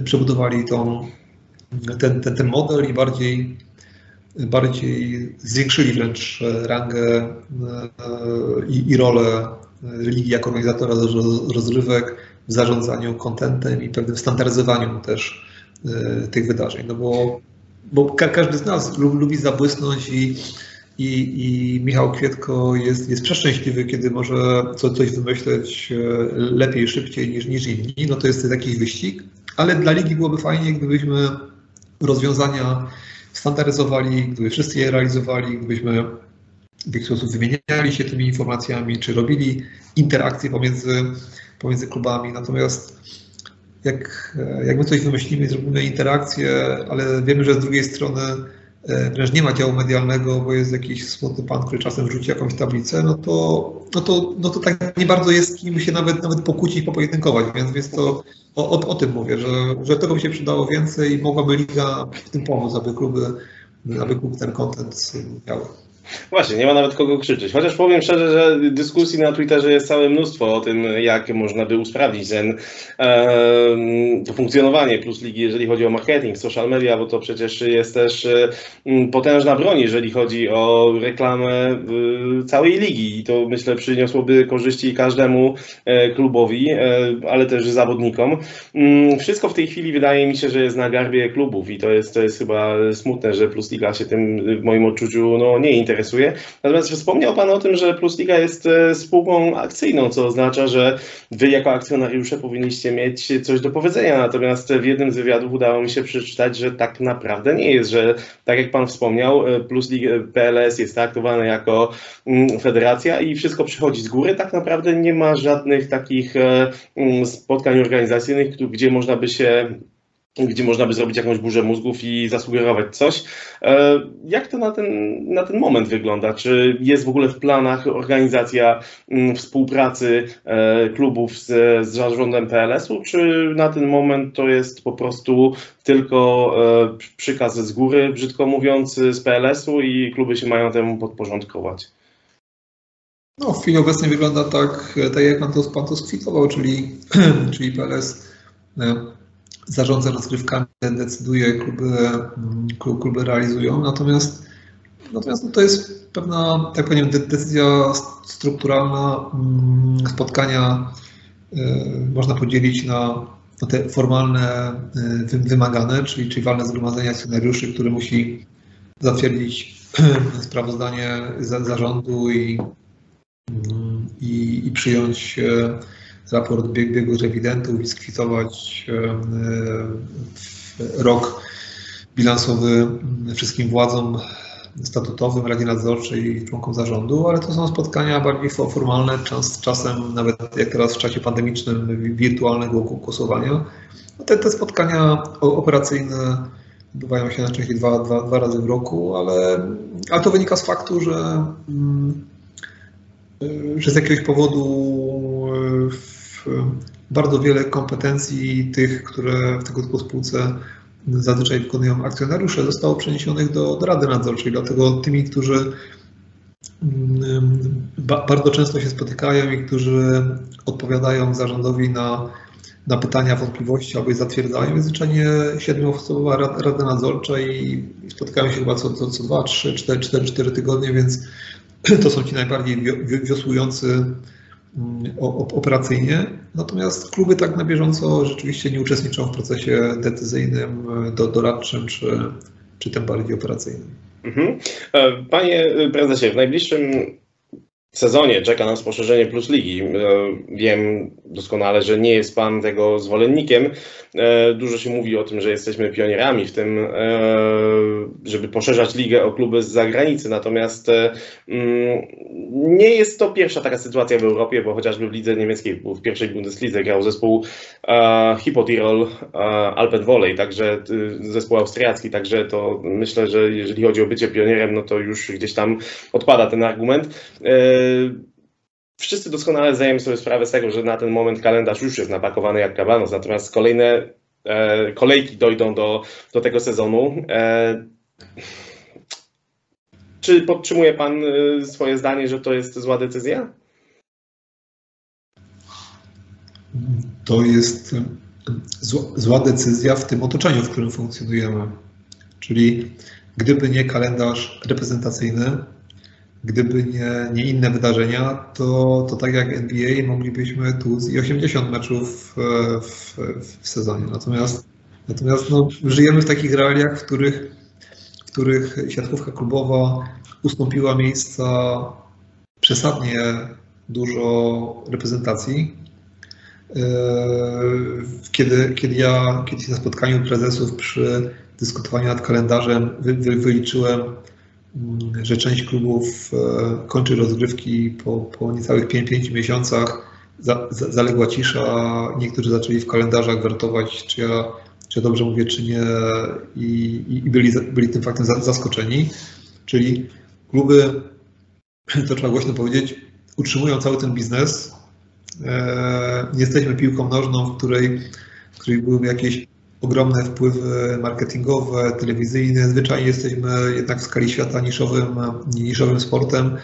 B: przebudowali tą, ten, ten, ten model i bardziej bardziej zwiększyli wręcz rangę e, i, i rolę ligi jako organizatora rozrywek w zarządzaniu kontentem i pewnym standaryzowaniu też e, tych wydarzeń. No bo, bo każdy z nas lubi zabłysnąć i, i, i Michał Kwietko jest, jest przeszczęśliwy, kiedy może co, coś wymyśleć e, lepiej, szybciej niż, niż inni. No to jest jakiś wyścig, ale dla ligi byłoby fajnie, gdybyśmy rozwiązania standaryzowali, gdyby wszyscy je realizowali, gdybyśmy w jakiś sposób wymieniali się tymi informacjami, czy robili interakcje pomiędzy, pomiędzy klubami. Natomiast jak, jak my coś wymyślimy zrobimy interakcję, ale wiemy, że z drugiej strony e, wręcz nie ma działu medialnego, bo jest jakiś smutny pan, który czasem wrzuci jakąś tablicę, no to, no to, no to tak nie bardzo jest kim się nawet, nawet pokłócić, popojedynkować, więc, więc to o, o, o, tym mówię, że, że tego by się przydało więcej i mogłaby Liga w tym pomóc, aby kluby, aby kluby ten kontent miały.
A: Właśnie, nie ma nawet kogo krzyczeć. Chociaż powiem szczerze, że dyskusji na Twitterze jest całe mnóstwo o tym, jak można by usprawnić ten, to funkcjonowanie Plus Ligi, jeżeli chodzi o marketing, social media, bo to przecież jest też e, potężna broń, jeżeli chodzi o reklamę e, całej ligi i to myślę przyniosłoby korzyści każdemu e, klubowi, e, ale też zawodnikom. Mm, wszystko w tej chwili wydaje mi się, że jest na garbie klubów i to jest, to jest chyba smutne, że Plus Liga się tym w moim odczuciu no, nie interesuje interesuje. Natomiast wspomniał Pan o tym, że Plus Liga jest e, spółką akcyjną, co oznacza, że Wy jako akcjonariusze powinniście mieć coś do powiedzenia. Natomiast w jednym z wywiadów udało mi się przeczytać, że tak naprawdę nie jest, że tak jak Pan wspomniał, e, Plus Liga PLS jest traktowane jako mm, federacja i wszystko przychodzi z góry. Tak naprawdę nie ma żadnych takich e, mm, spotkań organizacyjnych, gdzie można by się gdzie można by zrobić jakąś burzę mózgów i zasugerować coś. E, jak to na ten, na ten moment wygląda? Czy jest w ogóle w planach organizacja mm, współpracy e, klubów z, z zarządem PLS-u, czy na ten moment to jest po prostu tylko e, przykaz z góry, brzydko mówiąc, z PLS-u i kluby się mają temu podporządkować?
B: No, w chwili obecnej wygląda tak, tak jak pan to, pan to skwitował, czyli, czyli PLS zarządza rozgrywkami, decyduje, kluby, kluby realizują. Natomiast, natomiast no to jest pewna, tak powiem, decyzja strukturalna. Mm, spotkania y, można podzielić na, na te formalne, y, wymagane, czyli, czyli walne zgromadzenie akcjonariuszy, które musi zatwierdzić sprawozdanie zarządu i, mm, i, i przyjąć raport biegłych rewidentów i skwitować rok bilansowy wszystkim władzom statutowym, Radzie Nadzorczej i członkom zarządu, ale to są spotkania bardziej formalne, czas, czasem nawet jak teraz w czasie pandemicznym wirtualnego głosowania. No te, te spotkania operacyjne odbywają się najczęściej dwa, dwa, dwa razy w roku, ale, ale to wynika z faktu, że, mm, że z jakiegoś powodu bardzo wiele kompetencji tych, które w tego typu spółce zazwyczaj wykonują akcjonariusze, zostało przeniesionych do, do Rady Nadzorczej. Dlatego tymi, którzy mm, bardzo często się spotykają i którzy odpowiadają zarządowi na, na pytania, wątpliwości albo je zatwierdzają. Jest zwyczajnie siedmioosobowa Rada Nadzorcza i spotykają się chyba co, co, co dwa, trzy, cztery, cztery, cztery tygodnie, więc to są ci najbardziej wiosłujący operacyjnie, natomiast kluby tak na bieżąco rzeczywiście nie uczestniczą w procesie decyzyjnym, doradczym czy, czy tym bardziej operacyjnym.
A: Mhm. E, panie prezesie, w najbliższym sezonie czeka nas poszerzenie Plus Ligi. E, wiem doskonale, że nie jest Pan tego zwolennikiem. E, dużo się mówi o tym, że jesteśmy pionierami w tym, e, żeby poszerzać ligę o kluby z zagranicy, natomiast mm, nie jest to pierwsza taka sytuacja w Europie, bo chociażby w lidze niemieckiej, w pierwszej Bundeslidze grał zespół Hippo Tirol Alpen Volley, także zespół austriacki, także to myślę, że jeżeli chodzi o bycie pionierem, no to już gdzieś tam odpada ten argument. Wszyscy doskonale zdajemy sobie sprawę z tego, że na ten moment kalendarz już jest napakowany jak kabanos, natomiast kolejne e, kolejki dojdą do, do tego sezonu. E, czy podtrzymuje Pan e, swoje zdanie, że to jest zła decyzja?
B: To jest zła, zła decyzja w tym otoczeniu, w którym funkcjonujemy. Czyli gdyby nie kalendarz reprezentacyjny, gdyby nie, nie inne wydarzenia, to, to tak jak NBA moglibyśmy tu i 80 meczów e, w, w, sezonie. Natomiast, natomiast no, żyjemy w takich realiach, w których, w których siatkówka klubowa ustąpiła miejsca przesadnie dużo reprezentacji. E, kiedy, kiedy ja kiedyś na spotkaniu prezesów przy dyskutowaniu nad kalendarzem wy, wy, wyliczyłem że część klubów e, kończy rozgrywki po, po niecałych 5, miesiącach. Za, za, zaległa cisza, niektórzy zaczęli w kalendarzach wertować, czy ja, czy ja dobrze mówię, czy nie, i, i byli, byli tym faktem zaskoczeni. Czyli kluby, to trzeba głośno powiedzieć, utrzymują cały ten biznes. E, nie jesteśmy piłką nożną, w której, w której byłyby jakieś ogromne wpływy marketingowe, telewizyjne. Zwyczajnie jesteśmy jednak w skali świata niszowym, niszowym sportem,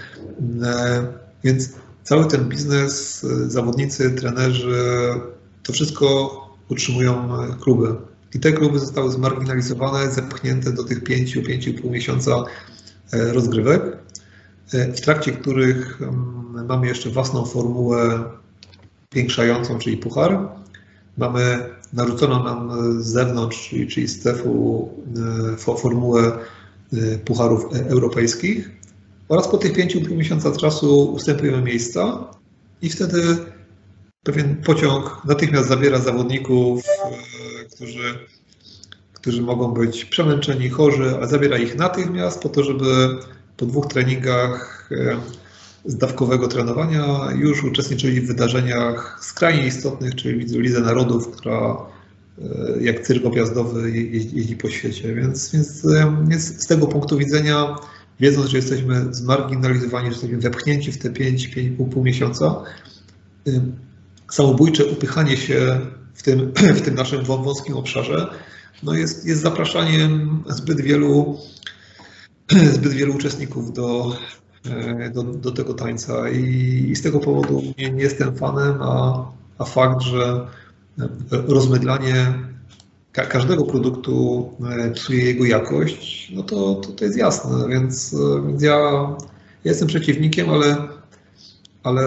B: więc cały ten biznes, zawodnicy, trenerzy, to wszystko utrzymują kluby. I te kluby zostały zmarginalizowane, zepchnięte do tych 5-5,5 miesiąca e, rozgrywek, e, w trakcie których mm, mamy jeszcze własną formułę większającą, czyli puchar. Mamy narzucono nam z zewnątrz, czyli, czyli z CEF-u, e, formułę e, pucharów e, europejskich oraz po tych pięciu miesiącach czasu ustępujemy miejsca i wtedy pewien pociąg natychmiast zabiera zawodników, którzy, którzy mogą być przemęczeni, chorzy, a zabiera ich natychmiast po to, żeby po dwóch treningach zdawkowego trenowania już uczestniczyli w wydarzeniach skrajnie istotnych, czyli Lidze Narodów, która e, jak cyrk objazdowy jeździ po świecie. Więc, więc, więc z tego punktu widzenia, wiedząc, że jesteśmy zmarginalizowani, że jesteśmy wepchnięci w te 5-5,5 miesiąca, samobójcze upychanie się w tym, w tym naszym wąskim obszarze no jest, jest zapraszaniem zbyt wielu, zbyt wielu uczestników do, do, do tego tańca. I, i, z tego powodu nie, nie jestem fanem, a, a fakt, że e, rozmydlanie ka każdego produktu e, psuje jego jakość, no to, to, to jest jasne, więc, więc ja, ja jestem przeciwnikiem, ale, ale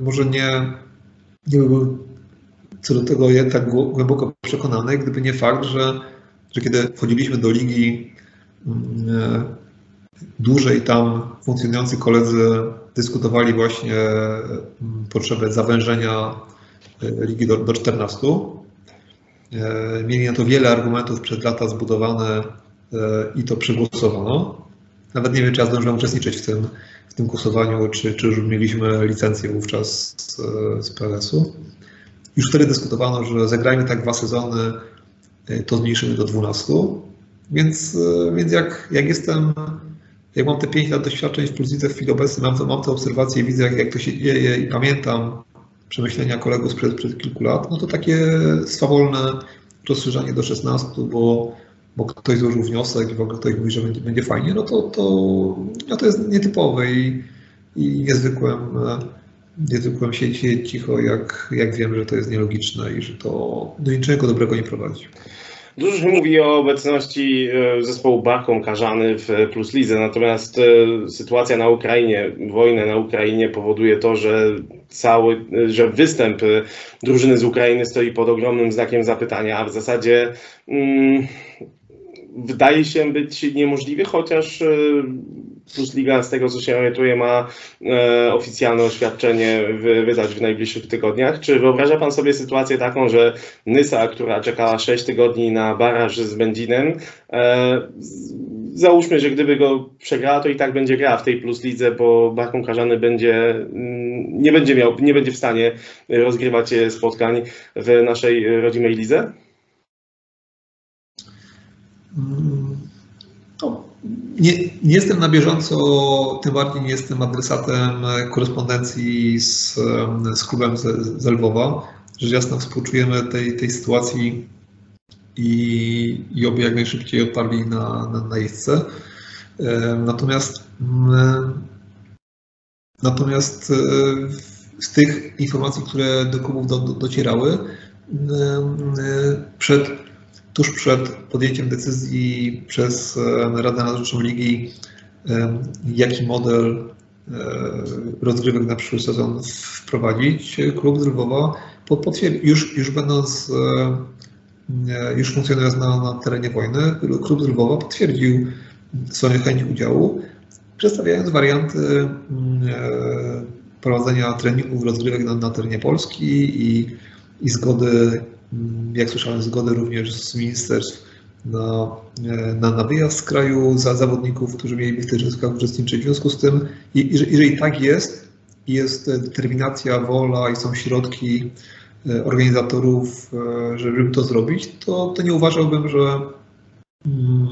B: może nie, nie byłbym co do tego tak głęboko przekonany, gdyby nie fakt, że, że kiedy wchodziliśmy do ligi mm, dłużej tam funkcjonujący koledzy dyskutowali właśnie mm, potrzebę zawężenia e, ligi do, do 14. E, mieli na to wiele argumentów przez lata zbudowane e, i to przegłosowano. Nawet nie wiem, czy ja zdążyłem uczestniczyć w tym, w tym głosowaniu, czy, czy już mieliśmy licencję wówczas z, z PLS-u. Już wtedy dyskutowano, że zagrajmy tak dwa sezony, to zmniejszymy do 12. Więc, więc jak, jak jestem jak mam te 5 lat doświadczeń w Pulsitze w chwili obecnej, mam, mam te obserwacje i widzę, jak, jak to się dzieje i pamiętam przemyślenia kolegów sprzed, przed kilku lat, no to takie swawolne rozszerzanie do 16, bo, bo ktoś złożył wniosek i w ogóle ktoś mówi, że będzie, będzie fajnie, no to, to, no to jest nietypowe i, i niezwykłem, niezwykłem siedzieć cicho, jak, jak wiem, że to jest nielogiczne i że to do niczego dobrego nie prowadzi.
A: Dużo się mówi o obecności e, zespołu Barką Karzany w Plus Lidze, natomiast e, sytuacja na Ukrainie, wojna na Ukrainie powoduje to, że cały, że występ drużyny z Ukrainy stoi pod ogromnym znakiem zapytania, a w zasadzie mm, wydaje się być niemożliwy, chociaż Plus Liga, z tego co się orientuje, ma e, oficjalne oświadczenie wy, wydać w najbliższych tygodniach. Czy wyobraża Pan sobie sytuację taką, że Nysa, która czekała 6 tygodni na baraż z Będzinem, e, załóżmy, że gdyby go przegrała, to i tak będzie grała w tej Plus Lidze, bo Barką Karzany będzie, mm, nie będzie miał, nie będzie w stanie rozgrywać spotkań w naszej rodzimej lidze?
B: Mm, nie, nie, jestem na bieżąco, tym bardziej nie jestem adresatem korespondencji z, z klubem z, z Lwowa. Rzecz jasna współczujemy tej, tej sytuacji i, i oby jak najszybciej odparli na, na, na jeźdźce. Natomiast natomiast z tych informacji, które do klubów do, do, docierały, przed tuż przed podjęciem decyzji przez Radę Nadzorczą Ligi, jaki model e, rozgrywek na przyszły sezon wprowadzić, klub z Lwowa już, już będąc, e, już funkcjonując na, na terenie wojny, klub z Lwowa potwierdził swoją chęć udziału, przedstawiając warianty e, prowadzenia treningów, rozgrywek na, na terenie Polski i, i zgody Mm, jak słyszałem, zgodę również z ministerstw na, e, na, na wyjazd z kraju za zawodników, którzy mieliby w tych rozgrywkach uczestniczyć. W związku z tym, jeżeli tak jest, jest determinacja, wola i są środki e, organizatorów, e, żeby to zrobić, to, to nie uważałbym, że, mm,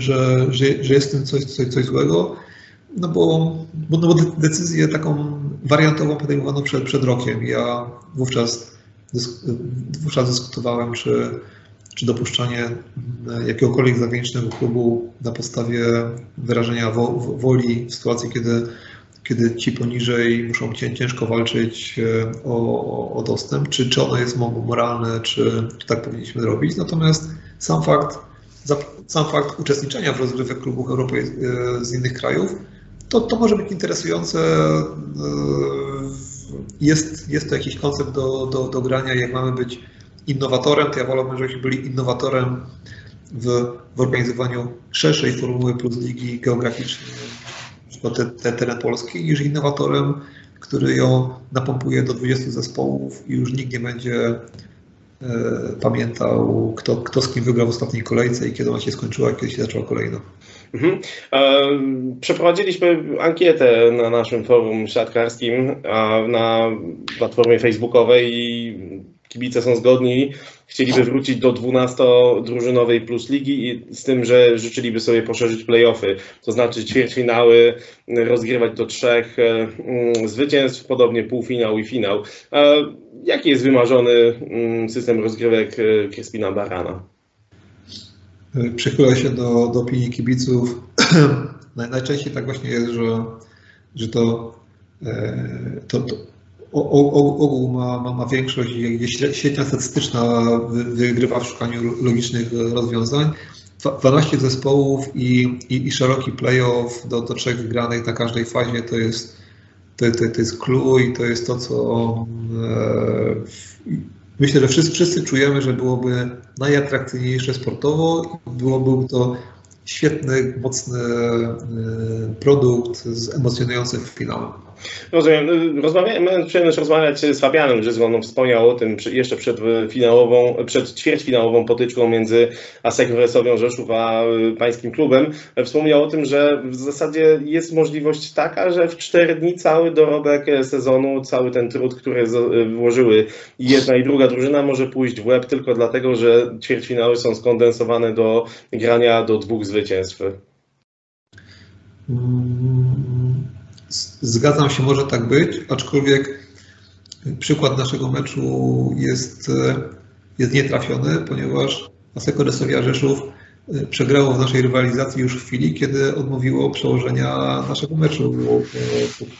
B: że, że, że jest w tym coś, coś, coś złego, no bo, bo, no bo decyzję taką wariantową podejmowano przed, przed rokiem. Ja wówczas wówczas dyskutowałem, czy, czy dopuszczanie jakiegokolwiek zagranicznego klubu na podstawie wyrażenia wo, woli w sytuacji, kiedy, kiedy ci poniżej muszą ciężko walczyć e, o, o dostęp, czy, czy ono jest moralne, czy, czy tak powinniśmy robić. Natomiast sam fakt, sam fakt uczestniczenia w rozgrywek klubów europejskich e, z innych krajów, to, to może być interesujące e, jest, jest to jakiś koncept do, do, do grania, jak mamy być innowatorem, to ja wolałbym, żebyśmy byli innowatorem w, w organizowaniu szerszej formuły plus ligi geograficznej, przykład te, te teren polski, niż innowatorem, który ją napompuje do 20 zespołów i już nikt nie będzie e, pamiętał, kto, kto z kim wygrał w ostatniej kolejce i kiedy ona się skończyła, kiedy się zaczęła kolejna. Mhm.
A: Przeprowadziliśmy ankietę na naszym forum siatkarskim, na platformie facebookowej i kibice są zgodni. Chcieliby wrócić do 12-drużynowej plus ligi i z tym, że życzyliby sobie poszerzyć playoffy, to znaczy ćwierćfinały rozgrywać do trzech mm, zwycięstw, podobnie półfinał i finał. Jaki jest wymarzony mm, system rozgrywek Kryspina Barana?
B: Przychyla się do, do opinii kibiców. Najczęściej tak właśnie jest, że, że to, e, to, to ogół ma, ma, ma większość, gdzie średnia statystyczna wygrywa w szukaniu logicznych rozwiązań. 12 zespołów i, i, i szeroki playoff do, do trzech wygranych na każdej fazie to jest, to, to, to jest clue i to jest to, co e, Myślę, że wszyscy, wszyscy czujemy, że byłoby najatrakcyjniejsze sportowo. Byłoby to świetny, mocny e, produkt z emocjonującym finałem.
A: Rozumiem. Rozmawiałem, miałem przyjemność rozmawiać z Fabianem Żyzgoną. Wspomniał o tym jeszcze przed finałową, przed ćwierćfinałową potyczką między Aseką Wresowią Rzeszów a y, pańskim klubem. Wspomniał o tym, że w zasadzie jest możliwość taka, że w cztery dni cały dorobek sezonu, cały ten trud, który włożyły jedna i druga drużyna może pójść w łeb tylko dlatego, że ćwierćfinały są skondensowane do grania do dwóch zwycięstw.
B: Zgadzam się, może tak być, aczkolwiek przykład naszego meczu jest, jest nietrafiony, ponieważ Aseko Resowia Rzeszów e, przegrało w naszej rywalizacji już w chwili, kiedy odmówiło przełożenia naszego meczu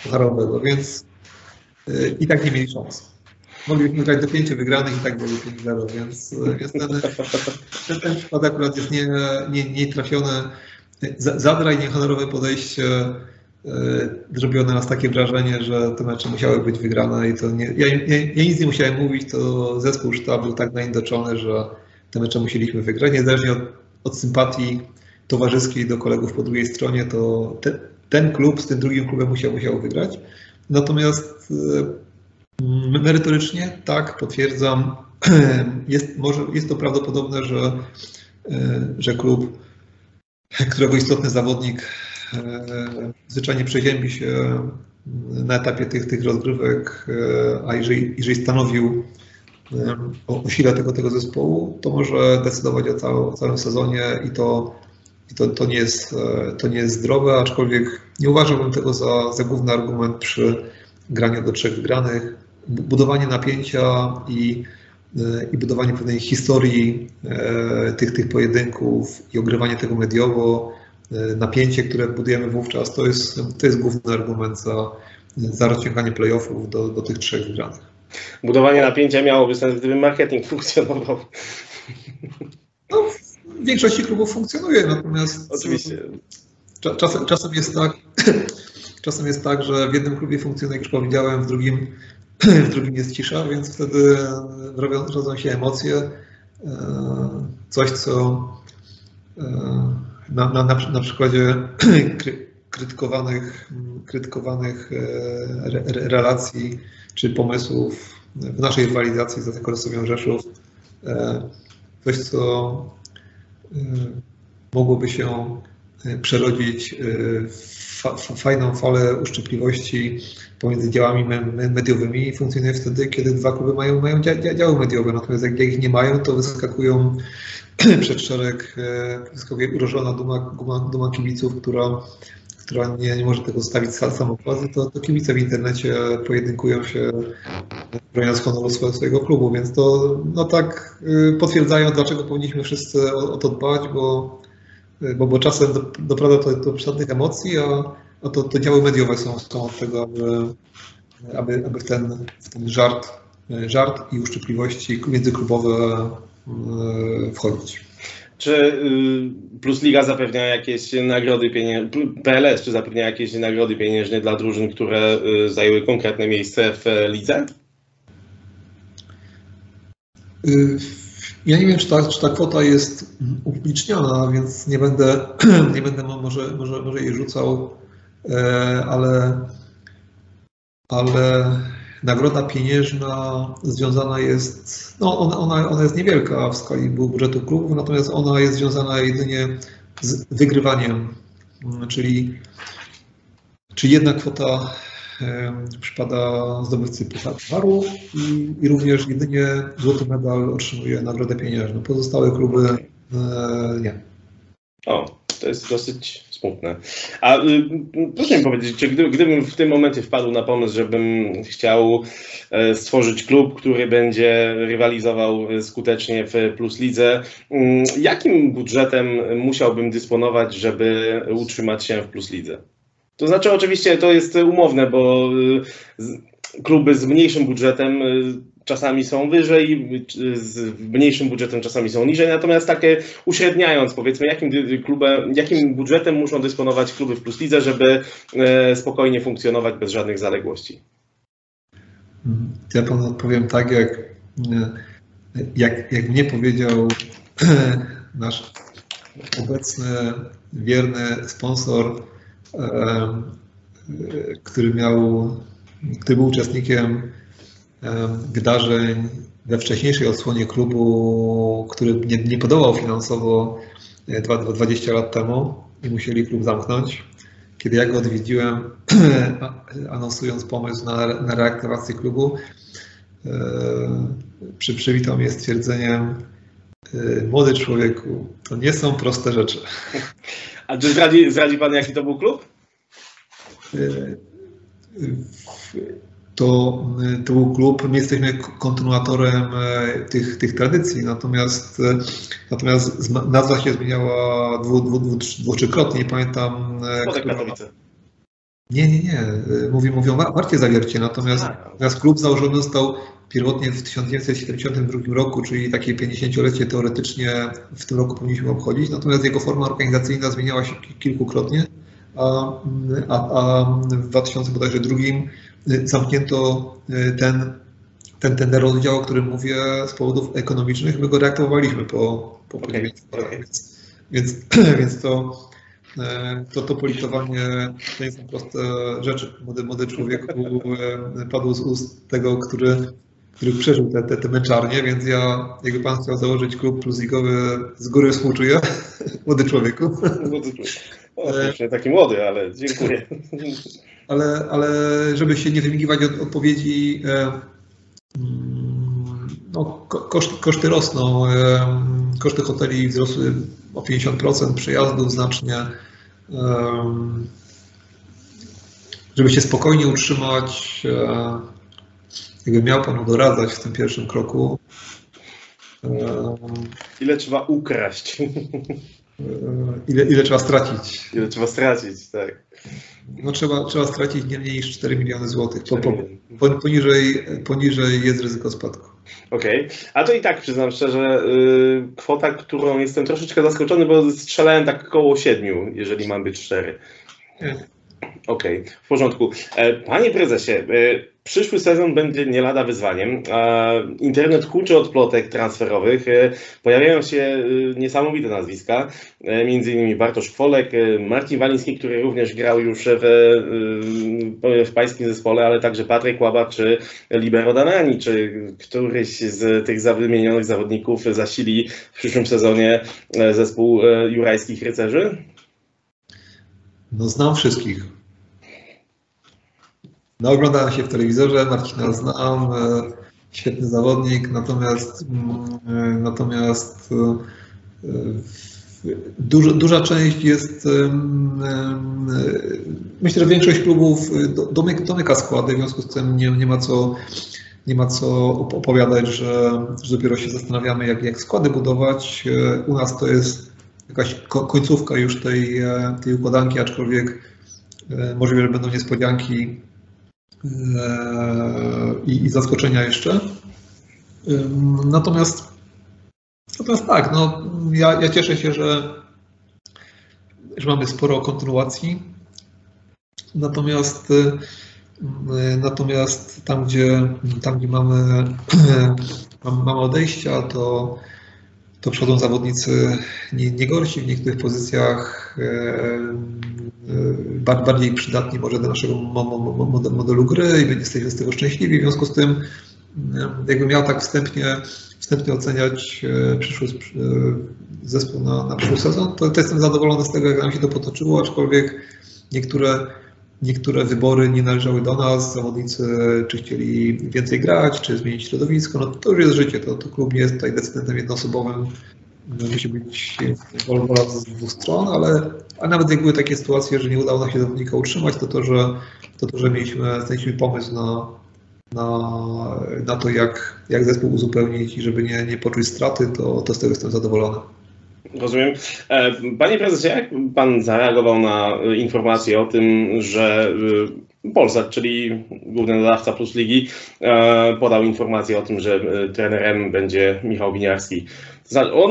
B: pucharowego, więc e, i tak nie mieli szans. moglibyśmy grać do pięciu wygranych i tak było 5-0, więc, więc ten, ten, ten przykład akurat jest nie, nie, nie trafiony. Zadra i niehonorowe podejście zrobiło na nas takie wrażenie, że te mecze musiały być wygrane i to nie, ja, ja, ja nic nie musiałem mówić, to zespół sztab był tak naindoczony, że te mecze musieliśmy wygrać, niezależnie od, od sympatii towarzyskiej do kolegów po drugiej stronie, to te, ten klub z tym drugim klubem musiał, musiał wygrać. Natomiast e, merytorycznie tak, potwierdzam, jest, może, jest to prawdopodobne, że, e, że klub, którego istotny zawodnik e, zwyczajnie przeziębi się na etapie tych, tych rozgrywek, a jeżeli, jeżeli stanowił o, sile tego, tego zespołu, to może decydować o, całym, sezonie i to i to, to, nie jest, e, to nie jest zdrowe, aczkolwiek nie uważałbym tego za, za główny argument przy graniu do trzech wygranych. Budowanie napięcia i, e, i budowanie pewnej historii e, tych, tych pojedynków i ogrywanie tego mediowo, napięcie, które budujemy wówczas, to jest, to jest główny argument za, za rozciąganie playoffów do, do tych trzech wygranych.
A: Budowanie napięcia miałoby sens, gdyby marketing funkcjonował.
B: No, w większości klubów funkcjonuje, natomiast
A: Oczywiście.
B: Czasem, czasem, jest tak, czasem jest tak, że w jednym klubie funkcjonuje, jak już powiedziałem, w drugim, w drugim jest cisza, więc wtedy robią, rodzą się emocje. E, coś, co e, na, na, na przykładzie krytykowanych, krytykowanych e, relacji czy pomysłów w naszej rywalizacji za Zakoresowią Rzeszów. Coś, co Y, mogłoby się przerodzić y, w fajną falę uszczypliwości pomiędzy działami mediowymi i funkcjonuje wtedy, kiedy dwa kluby mają, mają działy mediowe. Natomiast jak ich nie mają, to wyskakują przed szereg, wyskakuje urożona duma, duma, duma kibiców, która która nie, nie może tego zostawić samochodu, to, to kibice w internecie pojedynkują się broniąc honoru swojego klubu, więc to no tak y, potwierdzają, dlaczego powinniśmy wszyscy o, o to dbać, bo, bo, bo czasem doprowadza to do przesadnych emocji, a, a to, to działy mediowe są, są od tego, aby, aby, aby w, ten, w ten żart, żart i uszczypliwości międzyklubowe y, wchodzić.
A: Czy y, Plus Liga zapewnia jakieś nagrody pieniężne, PLS, czy zapewnia jakieś nagrody pieniężne dla drużyn, które y, zajęły konkretne miejsce w lidze?
B: Ja nie wiem, czy ta, czy ta kwota jest upubliczniona, więc nie będę, nie będę może, może, może jej rzucał, e, ale, ale Nagroda pieniężna związana jest, no ona, ona, ona jest niewielka w skali budżetu klubów, natomiast ona jest związana jedynie z wygrywaniem, czyli, czyli jedna kwota przypada zdobywcy pucharu i, i również jedynie złoty medal otrzymuje nagrodę pieniężną. Pozostałe kluby e, nie.
A: O, to jest dosyć smutne. A y, proszę mi powiedzieć, czy gdy, gdybym w tym momencie wpadł na pomysł, żebym chciał e, stworzyć klub, który będzie rywalizował skutecznie w Plus Lidze, mm, jakim budżetem musiałbym dysponować, żeby utrzymać się w Plus Lidze? To znaczy, oczywiście to jest umowne, bo y, kluby z mniejszym budżetem y, czasami są wyżej, z mniejszym budżetem czasami są niżej, natomiast takie uśredniając, powiedzmy, jakim, klubem, jakim budżetem muszą dysponować kluby w Plus Lidze, żeby spokojnie funkcjonować bez żadnych zaległości?
B: Ja panu odpowiem tak, jak, jak, jak mnie powiedział nasz obecny, wierny sponsor, który miał, który był uczestnikiem wydarzeń we wcześniejszej odsłonie klubu, który nie, nie podobał finansowo 20 e, lat temu i musieli klub zamknąć. Kiedy ja go odwiedziłem, anonsując pomysł na, na reaktywację klubu, e, przy, przywitał mnie stwierdzeniem e, młody człowieku, to nie są proste rzeczy.
A: A czy zdradzi, zdradzi Pan, jaki to był klub?
B: to, y, to był klub, my jesteśmy kontynuatorem e, tych, tych tradycji, natomiast, e, natomiast nazwa się zmieniała dwu, dwu, dwu, dwutrzykrotnie, nie pamiętam.
A: E, która...
B: Nie, nie, nie, mówi, mówią Warcie Zawiercie, natomiast, natomiast klub założony został pierwotnie w 1972 roku, czyli takie 50-lecie teoretycznie w tym roku powinniśmy obchodzić, natomiast jego forma organizacyjna zmieniała się kilkukrotnie, a, a, a w 2002 zamknięto ten, ten, ten rozdział, o którym mówię z powodów ekonomicznych, my go reaktywowaliśmy po, po okay. Więc, więc, więc to E, to to politowanie to nie są proste rzeczy. Młody, młody człowiek e, padł z ust tego, który, który przeżył te, te, te męczarnie, więc ja, jakby pan chciał założyć klub plusligowy, z góry współczuję. Młody człowieku.
A: Młody człowiek. O, taki młody, ale dziękuję.
B: Ale, ale żeby się nie wymigiwać od odpowiedzi, e, no, koszty, koszty rosną. Koszty hoteli wzrosły o 50%, przejazdów znacznie. Żeby się spokojnie utrzymać, e, jakby miał Panu doradzać w tym pierwszym kroku.
A: Ile trzeba ukraść? E,
B: ile, ile trzeba stracić?
A: Ile trzeba stracić, tak.
B: No trzeba, trzeba stracić nie mniej niż 4 miliony złotych. Po, po, poniżej, poniżej jest ryzyko spadku.
A: Okej, okay. a to i tak przyznam szczerze, yy, kwota, którą jestem troszeczkę zaskoczony, bo strzelałem tak około 7, jeżeli mam być szczery. Okej, okay, w porządku. E, panie prezesie, e, przyszły sezon będzie nie lada wyzwaniem. Internet huczy od plotek transferowych. E, pojawiają się niesamowite nazwiska, między innymi Bartosz Kwolek, Marcin Waliński, który również grał już w, w pańskim zespole, ale także Patryk Łaba czy Libero Danani, czy któryś z tych wymienionych zawodników zasili w przyszłym sezonie zespół jurajskich rycerzy?
B: No znam wszystkich. No oglądałem się w telewizorze, Marcina znam, e, świetny zawodnik, natomiast mm, e, natomiast e, duża, duża część jest, myślę, że większość klubów domyka składy, w związku z tym nie, nie ma co nie ma co opowiadać, że, że dopiero się zastanawiamy, jak, jak składy budować. U nas to jest jakaś końcówka już tej, tej układanki, aczkolwiek możliwe, że będą niespodzianki E, i, i zaskoczenia jeszcze. Natomiast, natomiast tak, no, ja, ja cieszę się, że, że mamy sporo kontynuacji. Natomiast, e, natomiast tam, gdzie, tam, gdzie mamy, mamy odejścia, to, to przodą zawodnicy nie, nie gorsi w niektórych pozycjach e, bardziej przydatni może do naszego modelu gry i jesteśmy z tego szczęśliwi. W związku z tym, e, jakbym miał tak wstępnie, wstępnie oceniać e, przyszły zespół na, na przyszły sezon, to, to jestem zadowolony z tego, jak nam się to potoczyło, aczkolwiek niektóre Niektóre wybory nie należały do nas, zawodnicy czy chcieli więcej grać, czy zmienić środowisko, no to już jest życie, to, to klub nie jest tutaj decydentem jednoosobowym, musi być wola z dwóch stron, ale, ale nawet jak były takie sytuacje, że nie udało nam się zawodnika utrzymać, to to, że, to, to, że mieliśmy, znaleźliśmy pomysł na, na, na to, jak, jak zespół uzupełnić i żeby nie, nie poczuć straty, to, to z tego jestem zadowolony.
A: Rozumiem. E, panie prezesie, jak pan zareagował na informację o tym, że e, Polsat, czyli główny nadawca Plus Ligi, e, podał informację o tym, że trenerem będzie Michał Winiarski. On,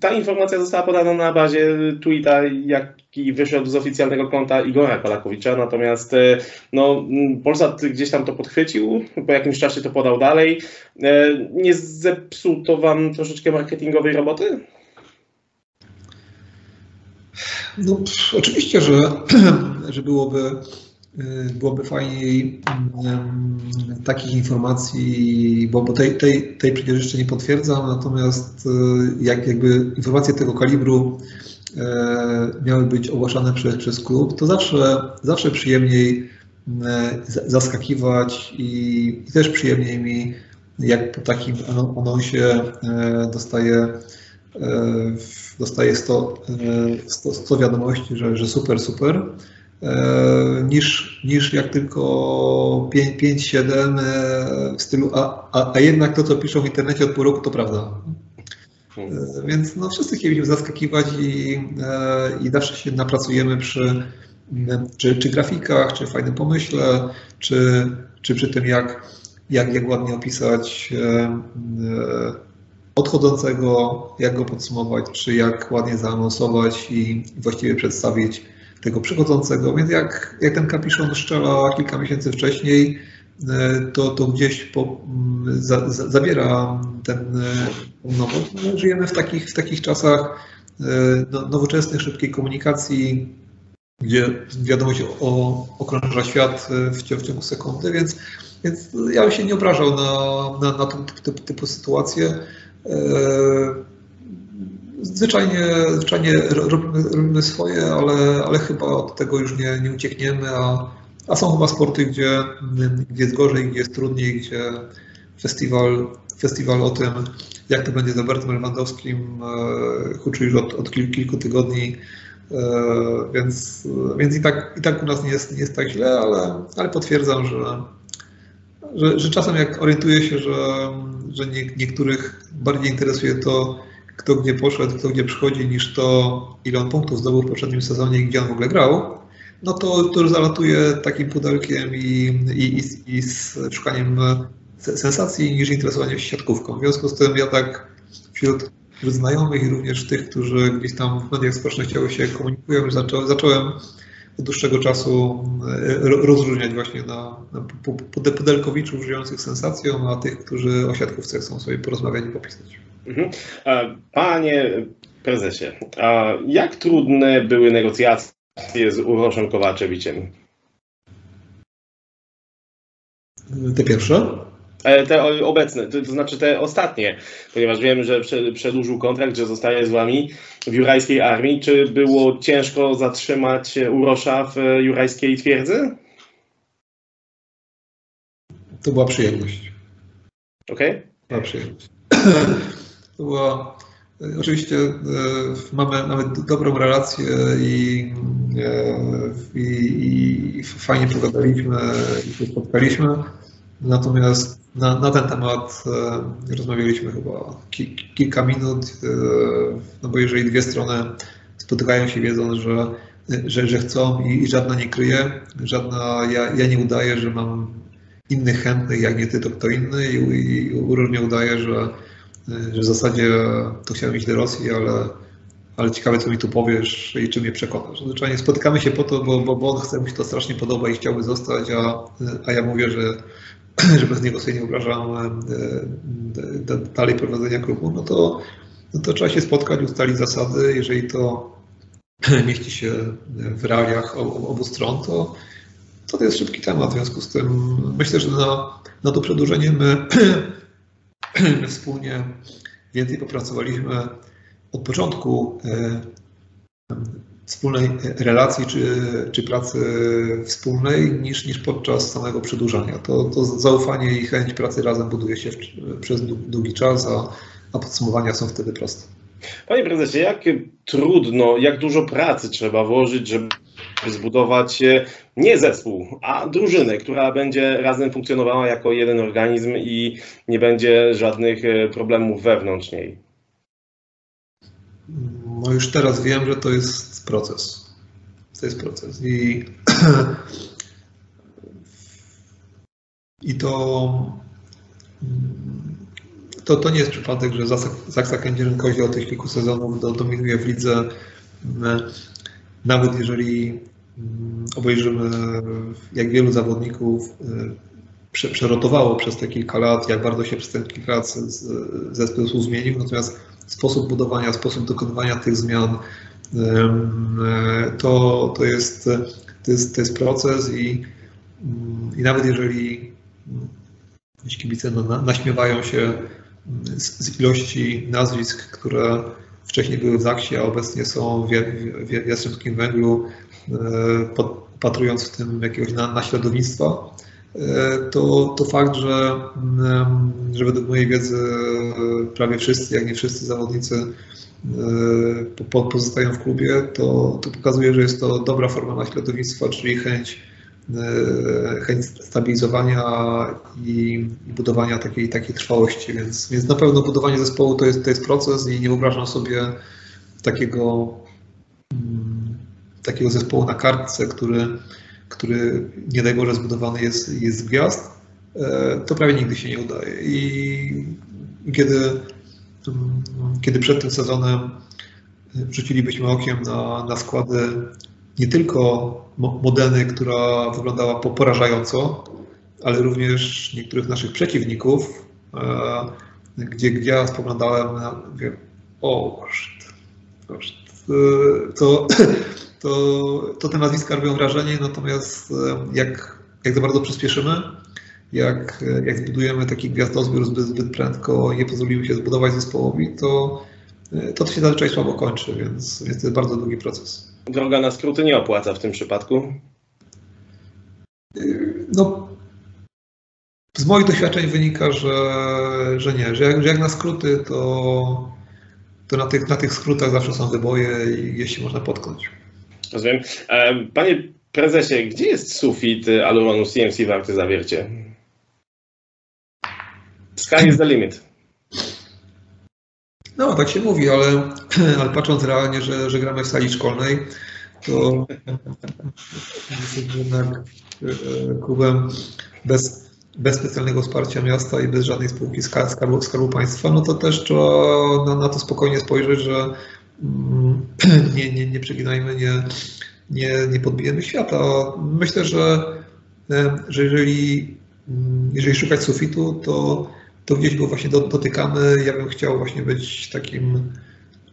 A: ta informacja została podana na bazie tweeta, jaki wyszedł z oficjalnego konta Igora Kolakowicza, natomiast no, Polsat gdzieś tam to podchwycił, po jakimś czasie to podał dalej. Nie zepsuł to wam troszeczkę marketingowej roboty?
B: No, oczywiście, że, że byłoby, y, byłoby fajniej um, takich informacji, bo, bo tej, tej, tej przecież jeszcze nie potwierdzam, natomiast y, jak, jakby informacje tego kalibru miały być ogłaszane przez, przez klub, to zawsze, zawsze przyjemniej zaskakiwać i, i też przyjemniej mi, jak po takim anonsie e, dostaję dostaje 100, 100, 100 wiadomości, że, że super, super, e, niż, niż jak tylko 5-7 e, w stylu, a, a, a jednak to, co piszą w internecie od pół roku, to prawda. E, więc no, wszyscy chcielibyśmy zaskakiwać i, i zawsze się napracujemy przy czy, czy grafikach, czy fajnym pomyśle, czy, czy przy tym, jak jak, jak ładnie opisać odchodzącego, jak go podsumować, czy jak ładnie zaanonsować i właściwie przedstawić tego przychodzącego. Więc jak, jak ten kapiszon szczela kilka miesięcy wcześniej, e, to, to gdzieś po, za, za, zabiera ten e. No, żyjemy w takich, w takich czasach e, no, nowoczesnej, szybkiej komunikacji, gdzie wiadomość o, okrąża świat w, w ciągu sekundy, więc, więc ja bym się nie obrażał na, na, na tego typu, typu sytuacje. Zwyczajnie, zwyczajnie robimy, robimy swoje, ale, ale chyba od tego już nie, nie uciekniemy, a, a są chyba sporty, gdzie, gdzie jest gorzej, gdzie jest trudniej, gdzie festiwal, festiwal o tym, jak to będzie z Robertem Lewandowskim, e, huczy już od, od kilku, kilku tygodni, e, więc, więc i, tak, i tak u nas nie jest, nie jest tak źle, ale, ale potwierdzam, że, że, że czasem jak orientuję się, że, że nie, niektórych bardziej interesuje to, kto gdzie poszedł, kto gdzie przychodzi, niż to, ile on punktów zdobył w poprzednim sezonie i gdzie on w ogóle grał, no to, to już zalatuje takim pudelkiem i, i, i, i z szukaniem sensacji niż interesowaniem się siatkówką. W związku z tym ja tak wśród, znajomych i również tych, którzy gdzieś tam w mediach społecznościowych się komunikują, zacząłem, zacząłem od dłuższego czasu e, rozróżniać właśnie na, na pudelkowiczów żyjących sensacją, a tych, którzy o siatkówce chcą sobie porozmawiać i popisać.
A: Mhm. Panie prezesie, jak trudne były negocjacje z Uroszem Kowaczewiciem?
B: Te pierwsze?
A: E, te obecne, to, znaczy te ostatnie, ponieważ wiem, że przedłużył kontrakt, że zostaje z wami w jurajskiej armii. Czy było ciężko zatrzymać Urosza w jurajskiej twierdzy?
B: To była przyjemność.
A: Okej. Okay.
B: Była przyjemność. To była, oczywiście e, mamy nawet dobrą relację i, e, i, i fajnie pogadaliśmy i się spotkaliśmy. Natomiast na, na ten temat e, rozmawialiśmy chyba ki, kilka minut, no bo jeżeli dwie strony spotykają się wiedząc, że, że, że chcą i, i żadna nie kryje, żadna, ja, ja nie udaję, że mam innych chętnych, jak nie ty, to kto inny i, i, i nie udaje, że Y, że w zasadzie to chciałem iść do Rosji, ale, ale ciekawe, co mi tu powiesz i czy mnie przekonasz. Zwyczajnie spotykamy się po to, bo, bo, bo on chce, mu się to strasznie podoba i chciałby zostać, a, a ja mówię, że, że bez niego sobie nie wyobrażam e, dalej prowadzenia klubu, no to, no to trzeba się spotkać, ustalić zasady. Jeżeli to mieści się w realiach obu stron, to, to jest szybki temat. W związku z tym myślę, że na, na to przedłużenie my my wspólnie więcej popracowaliśmy od początku e, wspólnej relacji czy, czy pracy wspólnej niż, niż podczas samego przedłużania. To, to zaufanie i chęć pracy razem buduje się w, przez długi czas, a, a podsumowania są wtedy proste.
A: Panie prezesie, jak trudno, jak dużo pracy trzeba włożyć, żeby zbudować e, nie zespół, a drużynę, która będzie razem funkcjonowała jako jeden organizm i nie będzie żadnych e, problemów wewnątrz niej?
B: No już teraz wiem, że to jest proces. To jest proces. I, i to, to, to nie jest przypadek, że Zaksa Kędzierzyn-Koźle od tych kilku sezonów dominuje w lidze. Nawet jeżeli Mm, obejrzymy, jak wielu zawodników y, przerotowało przez te kilka lat, jak bardzo się przez te kilka lat zespół zmienił, natomiast sposób budowania, sposób dokonywania tych zmian to, to, jest, to, jest, to jest proces i, mm, i nawet jeżeli kibice no, naśmiewają się z, z ilości nazwisk, które wcześniej były w Zaksie, a obecnie są w, w, w Jastrzębskim Węglu, E, patrując w tym jakiegoś naśladownictwa, e, to, to fakt, że, mm, że według mojej wiedzy prawie wszyscy, jak nie wszyscy zawodnicy e, pozostają w klubie, to, to pokazuje, że jest to dobra forma naśladownictwa, czyli chęć, chęć stabilizowania i, i budowania takiej, takiej trwałości. Więc, więc na pewno budowanie zespołu to jest, to jest proces i nie wyobrażam sobie takiego takiego zespołu na kartce, który, który nie daj Boże zbudowany jest, jest z gwiazd, to prawie nigdy się nie udaje. I kiedy, kiedy przed tym sezonem rzucilibyśmy okiem na, na składy nie tylko Modeny, która wyglądała porażająco, ale również niektórych naszych przeciwników, gdzie, gdzie ja spoglądałem na, mówię, o, to, to, to te nazwiska robią wrażenie, natomiast jak, jak za bardzo przyspieszymy, jak, jak zbudujemy taki gwiazdozbiór zbyt, zbyt prędko, nie pozwolimy się zbudować zespołowi, to, to, się zazwyczaj słabo kończy, więc, więc to jest bardzo długi proces.
A: Droga na skróty nie opłaca w tym przypadku?
B: No, z moich doświadczeń wynika, że, że nie, że jak, że jak na skróty, to, to na, tych, na tych skrótach zawsze są wyboje i jeśli można potknąć.
A: Rozumiem. E, panie prezesie, gdzie jest sufit Aluronu CMC warte zawiercie? Sky is the limit.
B: No, tak się mówi, ale, ale patrząc realnie, że, że gramy w sali szkolnej, to jesteśmy jednak e, klubem bez, bez specjalnego wsparcia miasta i bez żadnej spółki skarbu, skarbu państwa, no to też trzeba na, na to spokojnie spojrzeć, że mm, nie, nie, nie przeginajmy, nie, nie, nie podbijemy świata. Myślę, że, e, że jeżeli, mm, jeżeli szukać sufitu, to to gdzieś go właśnie dotykamy. Ja bym chciał właśnie być takim,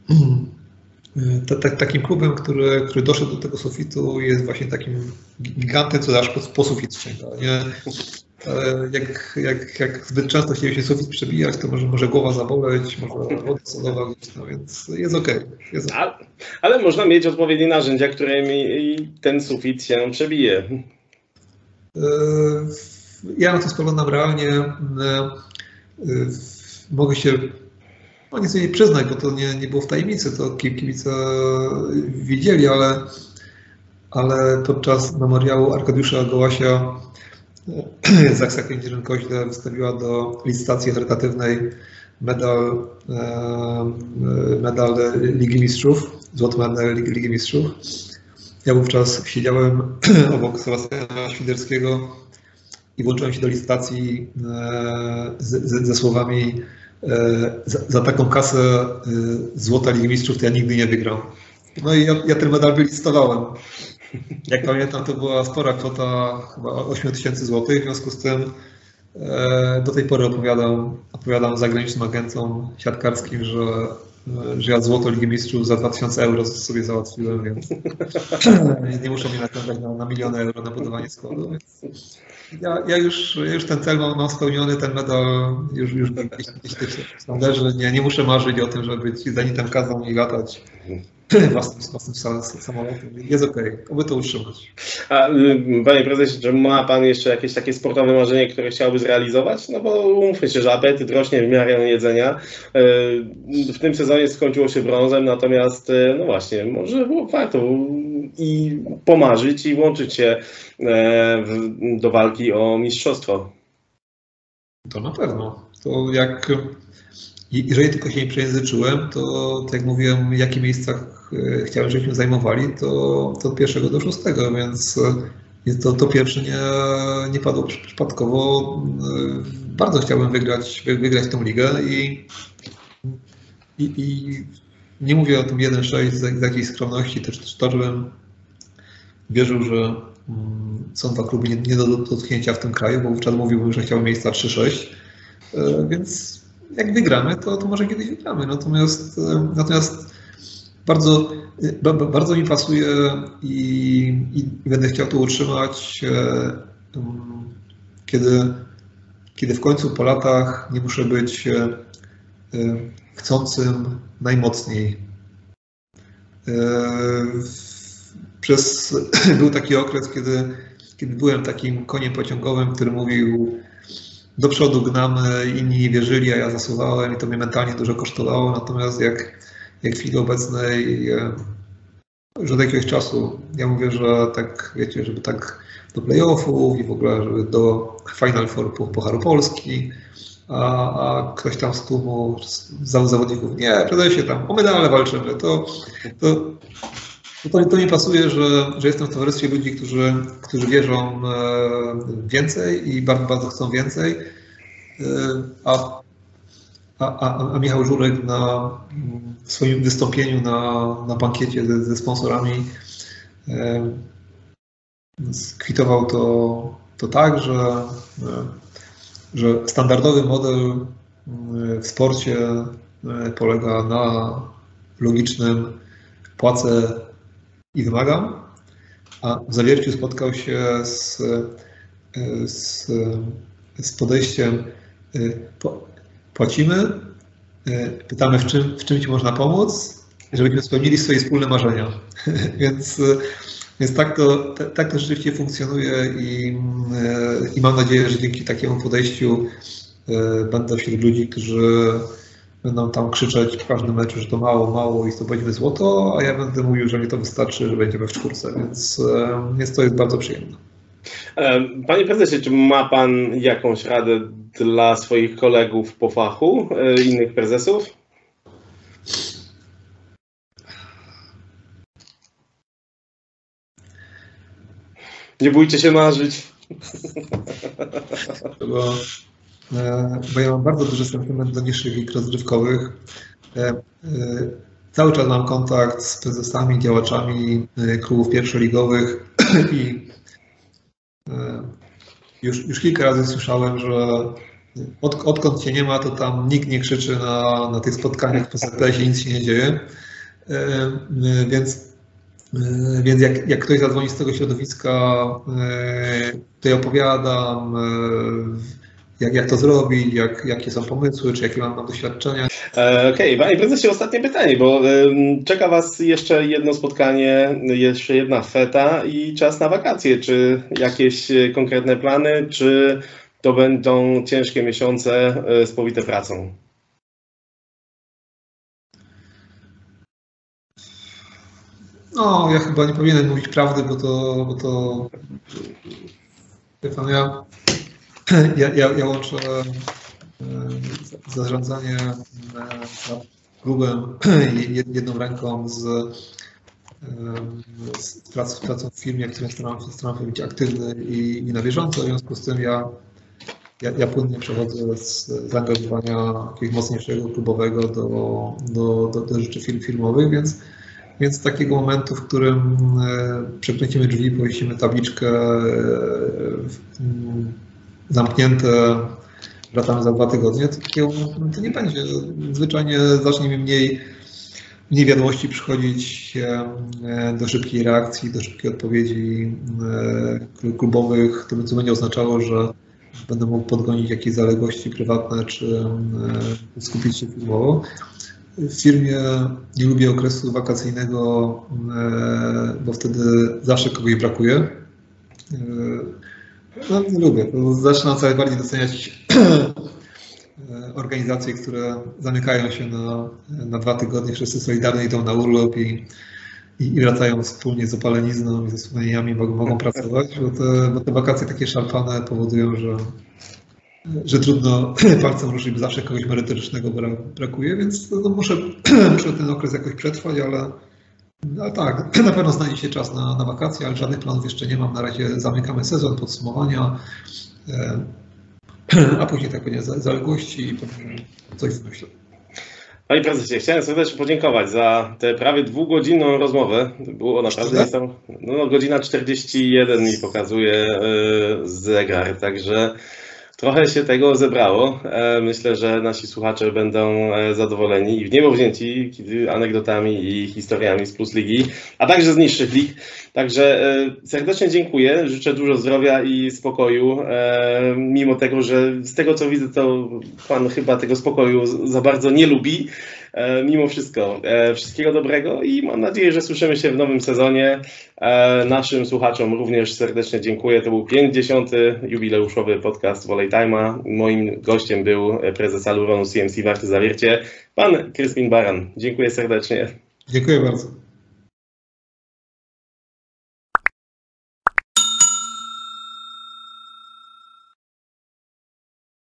B: t, t, takim klubem, który, który doszedł do tego sufitu jest właśnie takim gigantem, co aż po, po sufit sięga. Nie? Jak, jak, jak zbyt często się się sufit przebijać, to może, może głowa zaboleć, może woda sodowa, no więc jest okej. Okay. Okay.
A: Ale, ale można mieć odpowiednie narzędzia, którymi ten sufit się przebije.
B: E, ja na to spoglądam realnie. Mogę się no nieco nie przyznać, bo to nie, nie było w tajemnicy, to kibice wiedzieli, ale, ale podczas memoriału Arkadiusza Gołasia Zaksa Kędzierzyn-Koźle wystawiła do licytacji charytatywnej medal, e, medal Ligi Mistrzów, złoty medal Ligi Mistrzów. Ja wówczas siedziałem obok Sebastiana Świderskiego i włączyłem się do licytacji e, z, ze słowami e, za, za, taką kasę e, złota Ligi Mistrzów to ja nigdy nie wygram. No i ja, ja ten medal wylicytowałem. Jak pamiętam, to była spora kwota, chyba 8 tysięcy złotych, w związku z tym do tej pory opowiadam, opowiadam zagranicznym agentom siatkarskim, że, że ja złoto Ligi Mistrzów za 2000 euro sobie załatwiłem, więc nie muszę mnie nakręcać na, na miliony euro na budowanie składu. Więc ja, ja, już, już ten cel mam, mam spełniony, ten medal już, już gdzieś, gdzieś. Nie, nie muszę marzyć o tym, żeby być zenitem kazą i latać własnym, własnym samolotem. Jest okej, okay. to utrzymać.
A: A y, panie prezesie, czy ma pan jeszcze jakieś takie sportowe marzenie, które chciałby zrealizować? No bo umówmy się, że apetyt rośnie w miarę jedzenia. Y, w tym sezonie skończyło się brązem, natomiast y, no właśnie, może warto i pomarzyć i włączyć się do walki o mistrzostwo.
B: To na pewno. To jak jeżeli tylko się nie przejęzyczyłem, to tak jak mówiłem, w jakich miejscach e, chciałem, żebyśmy zajmowali, to, to od pierwszego do szóstego, więc e, to, to pierwsze nie, nie padło przypadkowo. E, bardzo chciałbym wygrać, wygrać tą ligę i, i, i nie mówię o tym 1-6 z, z jakiejś skromności, też, też to, żebym wierzył, że mm, są dwa kluby nie, nie do dotknięcia w tym kraju, bo wówczas mówiłbym, że chciałbym miejsca 3-6, więc jak wygramy, to, to może kiedyś wygramy. Natomiast, e, natomiast bardzo, e, bardzo mi pasuje i, i będę chciał to utrzymać, e, kiedy, kiedy w końcu po latach nie muszę być chcącym najmocniej. Przez, był taki okres, kiedy, kiedy byłem takim koniem pociągowym, który mówił do przodu gnamy, inni nie wierzyli, a ja zasuwałem i to mnie mentalnie dużo kosztowało. Natomiast jak, jak w chwili obecnej, e, już od jakiegoś czasu, ja mówię, że tak, wiecie, żeby tak do playoffów i w ogóle do Final Four Pucharu Polski, a, a ktoś tam z tłumu z zawodników, nie, przede się tam o medale walczymy, to, to to, to mi pasuje, że, że jestem w towarzystwie ludzi, którzy, którzy wierzą więcej i bardzo, bardzo chcą więcej, a, a, a Michał Żurek na, w swoim wystąpieniu na, na bankiecie ze, ze sponsorami skwitował to, to tak, że, że standardowy model w sporcie polega na logicznym płacę i wymagam, a w zawierciu spotkał się z, z, z podejściem płacimy, pytamy w czym, w czym Ci można pomóc, żebyśmy spełnili swoje wspólne marzenia. Więc więc tak to, tak to rzeczywiście funkcjonuje i, i mam nadzieję, że dzięki takiemu podejściu e, będę wśród ludzi, którzy będą tam krzyczeć w każdym meczu, że to mało, mało i zdobędziemy złoto, a ja będę mówił, że mi to wystarczy, że będziemy w czwórce, więc, e, więc to jest bardzo przyjemne.
A: E, panie prezesie, czy ma pan jakąś radę dla swoich kolegów po fachu, innych prezesów? Nie bójcie się marzyć.
B: Bo, e, bo ja mam bardzo duży sentyment do niższych lig rozrywkowych. E, e, cały czas mam kontakt z prezesami, działaczami klubów pierwszoligowych i już, już kilka razy słyszałem, że od, odkąd cię nie ma, to tam nikt nie krzyczy na, na tych spotkaniach w PZP, nic się nie dzieje. Więc więc jak, jak ktoś zadzwoni z tego środowiska, e, to ja opowiadam, e, jak, jak to zrobić, jak, jakie są pomysły, czy jakie mam, mam doświadczenia.
A: Okej, okay. Panie Prezesie, ostatnie pytanie, bo czeka Was jeszcze jedno spotkanie, jeszcze jedna feta i czas na wakacje. Czy jakieś konkretne plany, czy to będą ciężkie miesiące spowite pracą?
B: No, ja chyba nie powinienem mówić prawdy, bo to, bo to wie pan, ja, ja, ja, ja łączę e, zarządzanie e, klubem jedną ręką z, e, z pracą, pracą w firmie, w której staram, staram się być aktywny i, i na bieżąco. W związku z tym ja, ja, ja płynnie przechodzę z zaangażowania jakiegoś mocniejszego klubowego do, do, do, do rzeczy firm, firmowych, więc więc takiego momentu, w którym e, przekręcimy drzwi, powiesimy tabliczkę e, zamknięte, wracamy za dwa tygodnie, to takiego momentu nie będzie. Zwyczajnie zacznie mi mniej, mniej wiadomości przychodzić e, do szybkiej reakcji, do szybkiej odpowiedzi klubowych, to będzie oznaczało, że będę mógł podgonić jakieś zaległości prywatne, czy skupić się filmowo. W firmie nie lubię okresu wakacyjnego, e, bo wtedy zawsze kogoś brakuje. E, no, nie lubię. Zaczynam coraz bardziej doceniać e, organizacje, które zamykają się na, na dwa tygodnie, wszyscy solidarnie idą na urlop i, i, i wracają wspólnie z opalenizną i ze wspomnieniami, mogą, mogą pracować, bo te, bo te wakacje takie szarpane powodują, że że trudno palcem ruszyć, bo zawsze kogoś merytorycznego brakuje, więc no, muszę, muszę ten okres jakoś przetrwać, ale, ale tak, na pewno znajdzie się czas na, na wakacje, ale żadnych planów jeszcze nie mam. Na razie zamykamy sezon, podsumowania, e, a później tak będzie zaległości i coś wymyślę.
A: Panie prezesie, chciałem serdecznie podziękować za tę prawie dwugodzinną rozmowę. Było naprawdę tam, no, godzina 41 mi pokazuje yy, zegar, także trochę się tego zebrało. E, myślę, że nasi słuchacze będą e, zadowoleni i w niebo wzięci anegdotami i historiami z Plus Ligi, a także z niższych lig. Także e, serdecznie dziękuję, życzę dużo zdrowia i spokoju, mimo tego, że z tego co widzę, to Pan chyba tego spokoju za bardzo nie lubi. E, mimo wszystko e, wszystkiego dobrego i mam nadzieję, że słyszymy się w nowym sezonie. E, naszym słuchaczom również serdecznie dziękuję. To był 50. jubileuszowy podcast Volley Time'a. Moim gościem był prezes Aluronu CMC Warty Zawiercie, pan Kryspin Baran. Dziękuję serdecznie.
B: Dziękuję bardzo.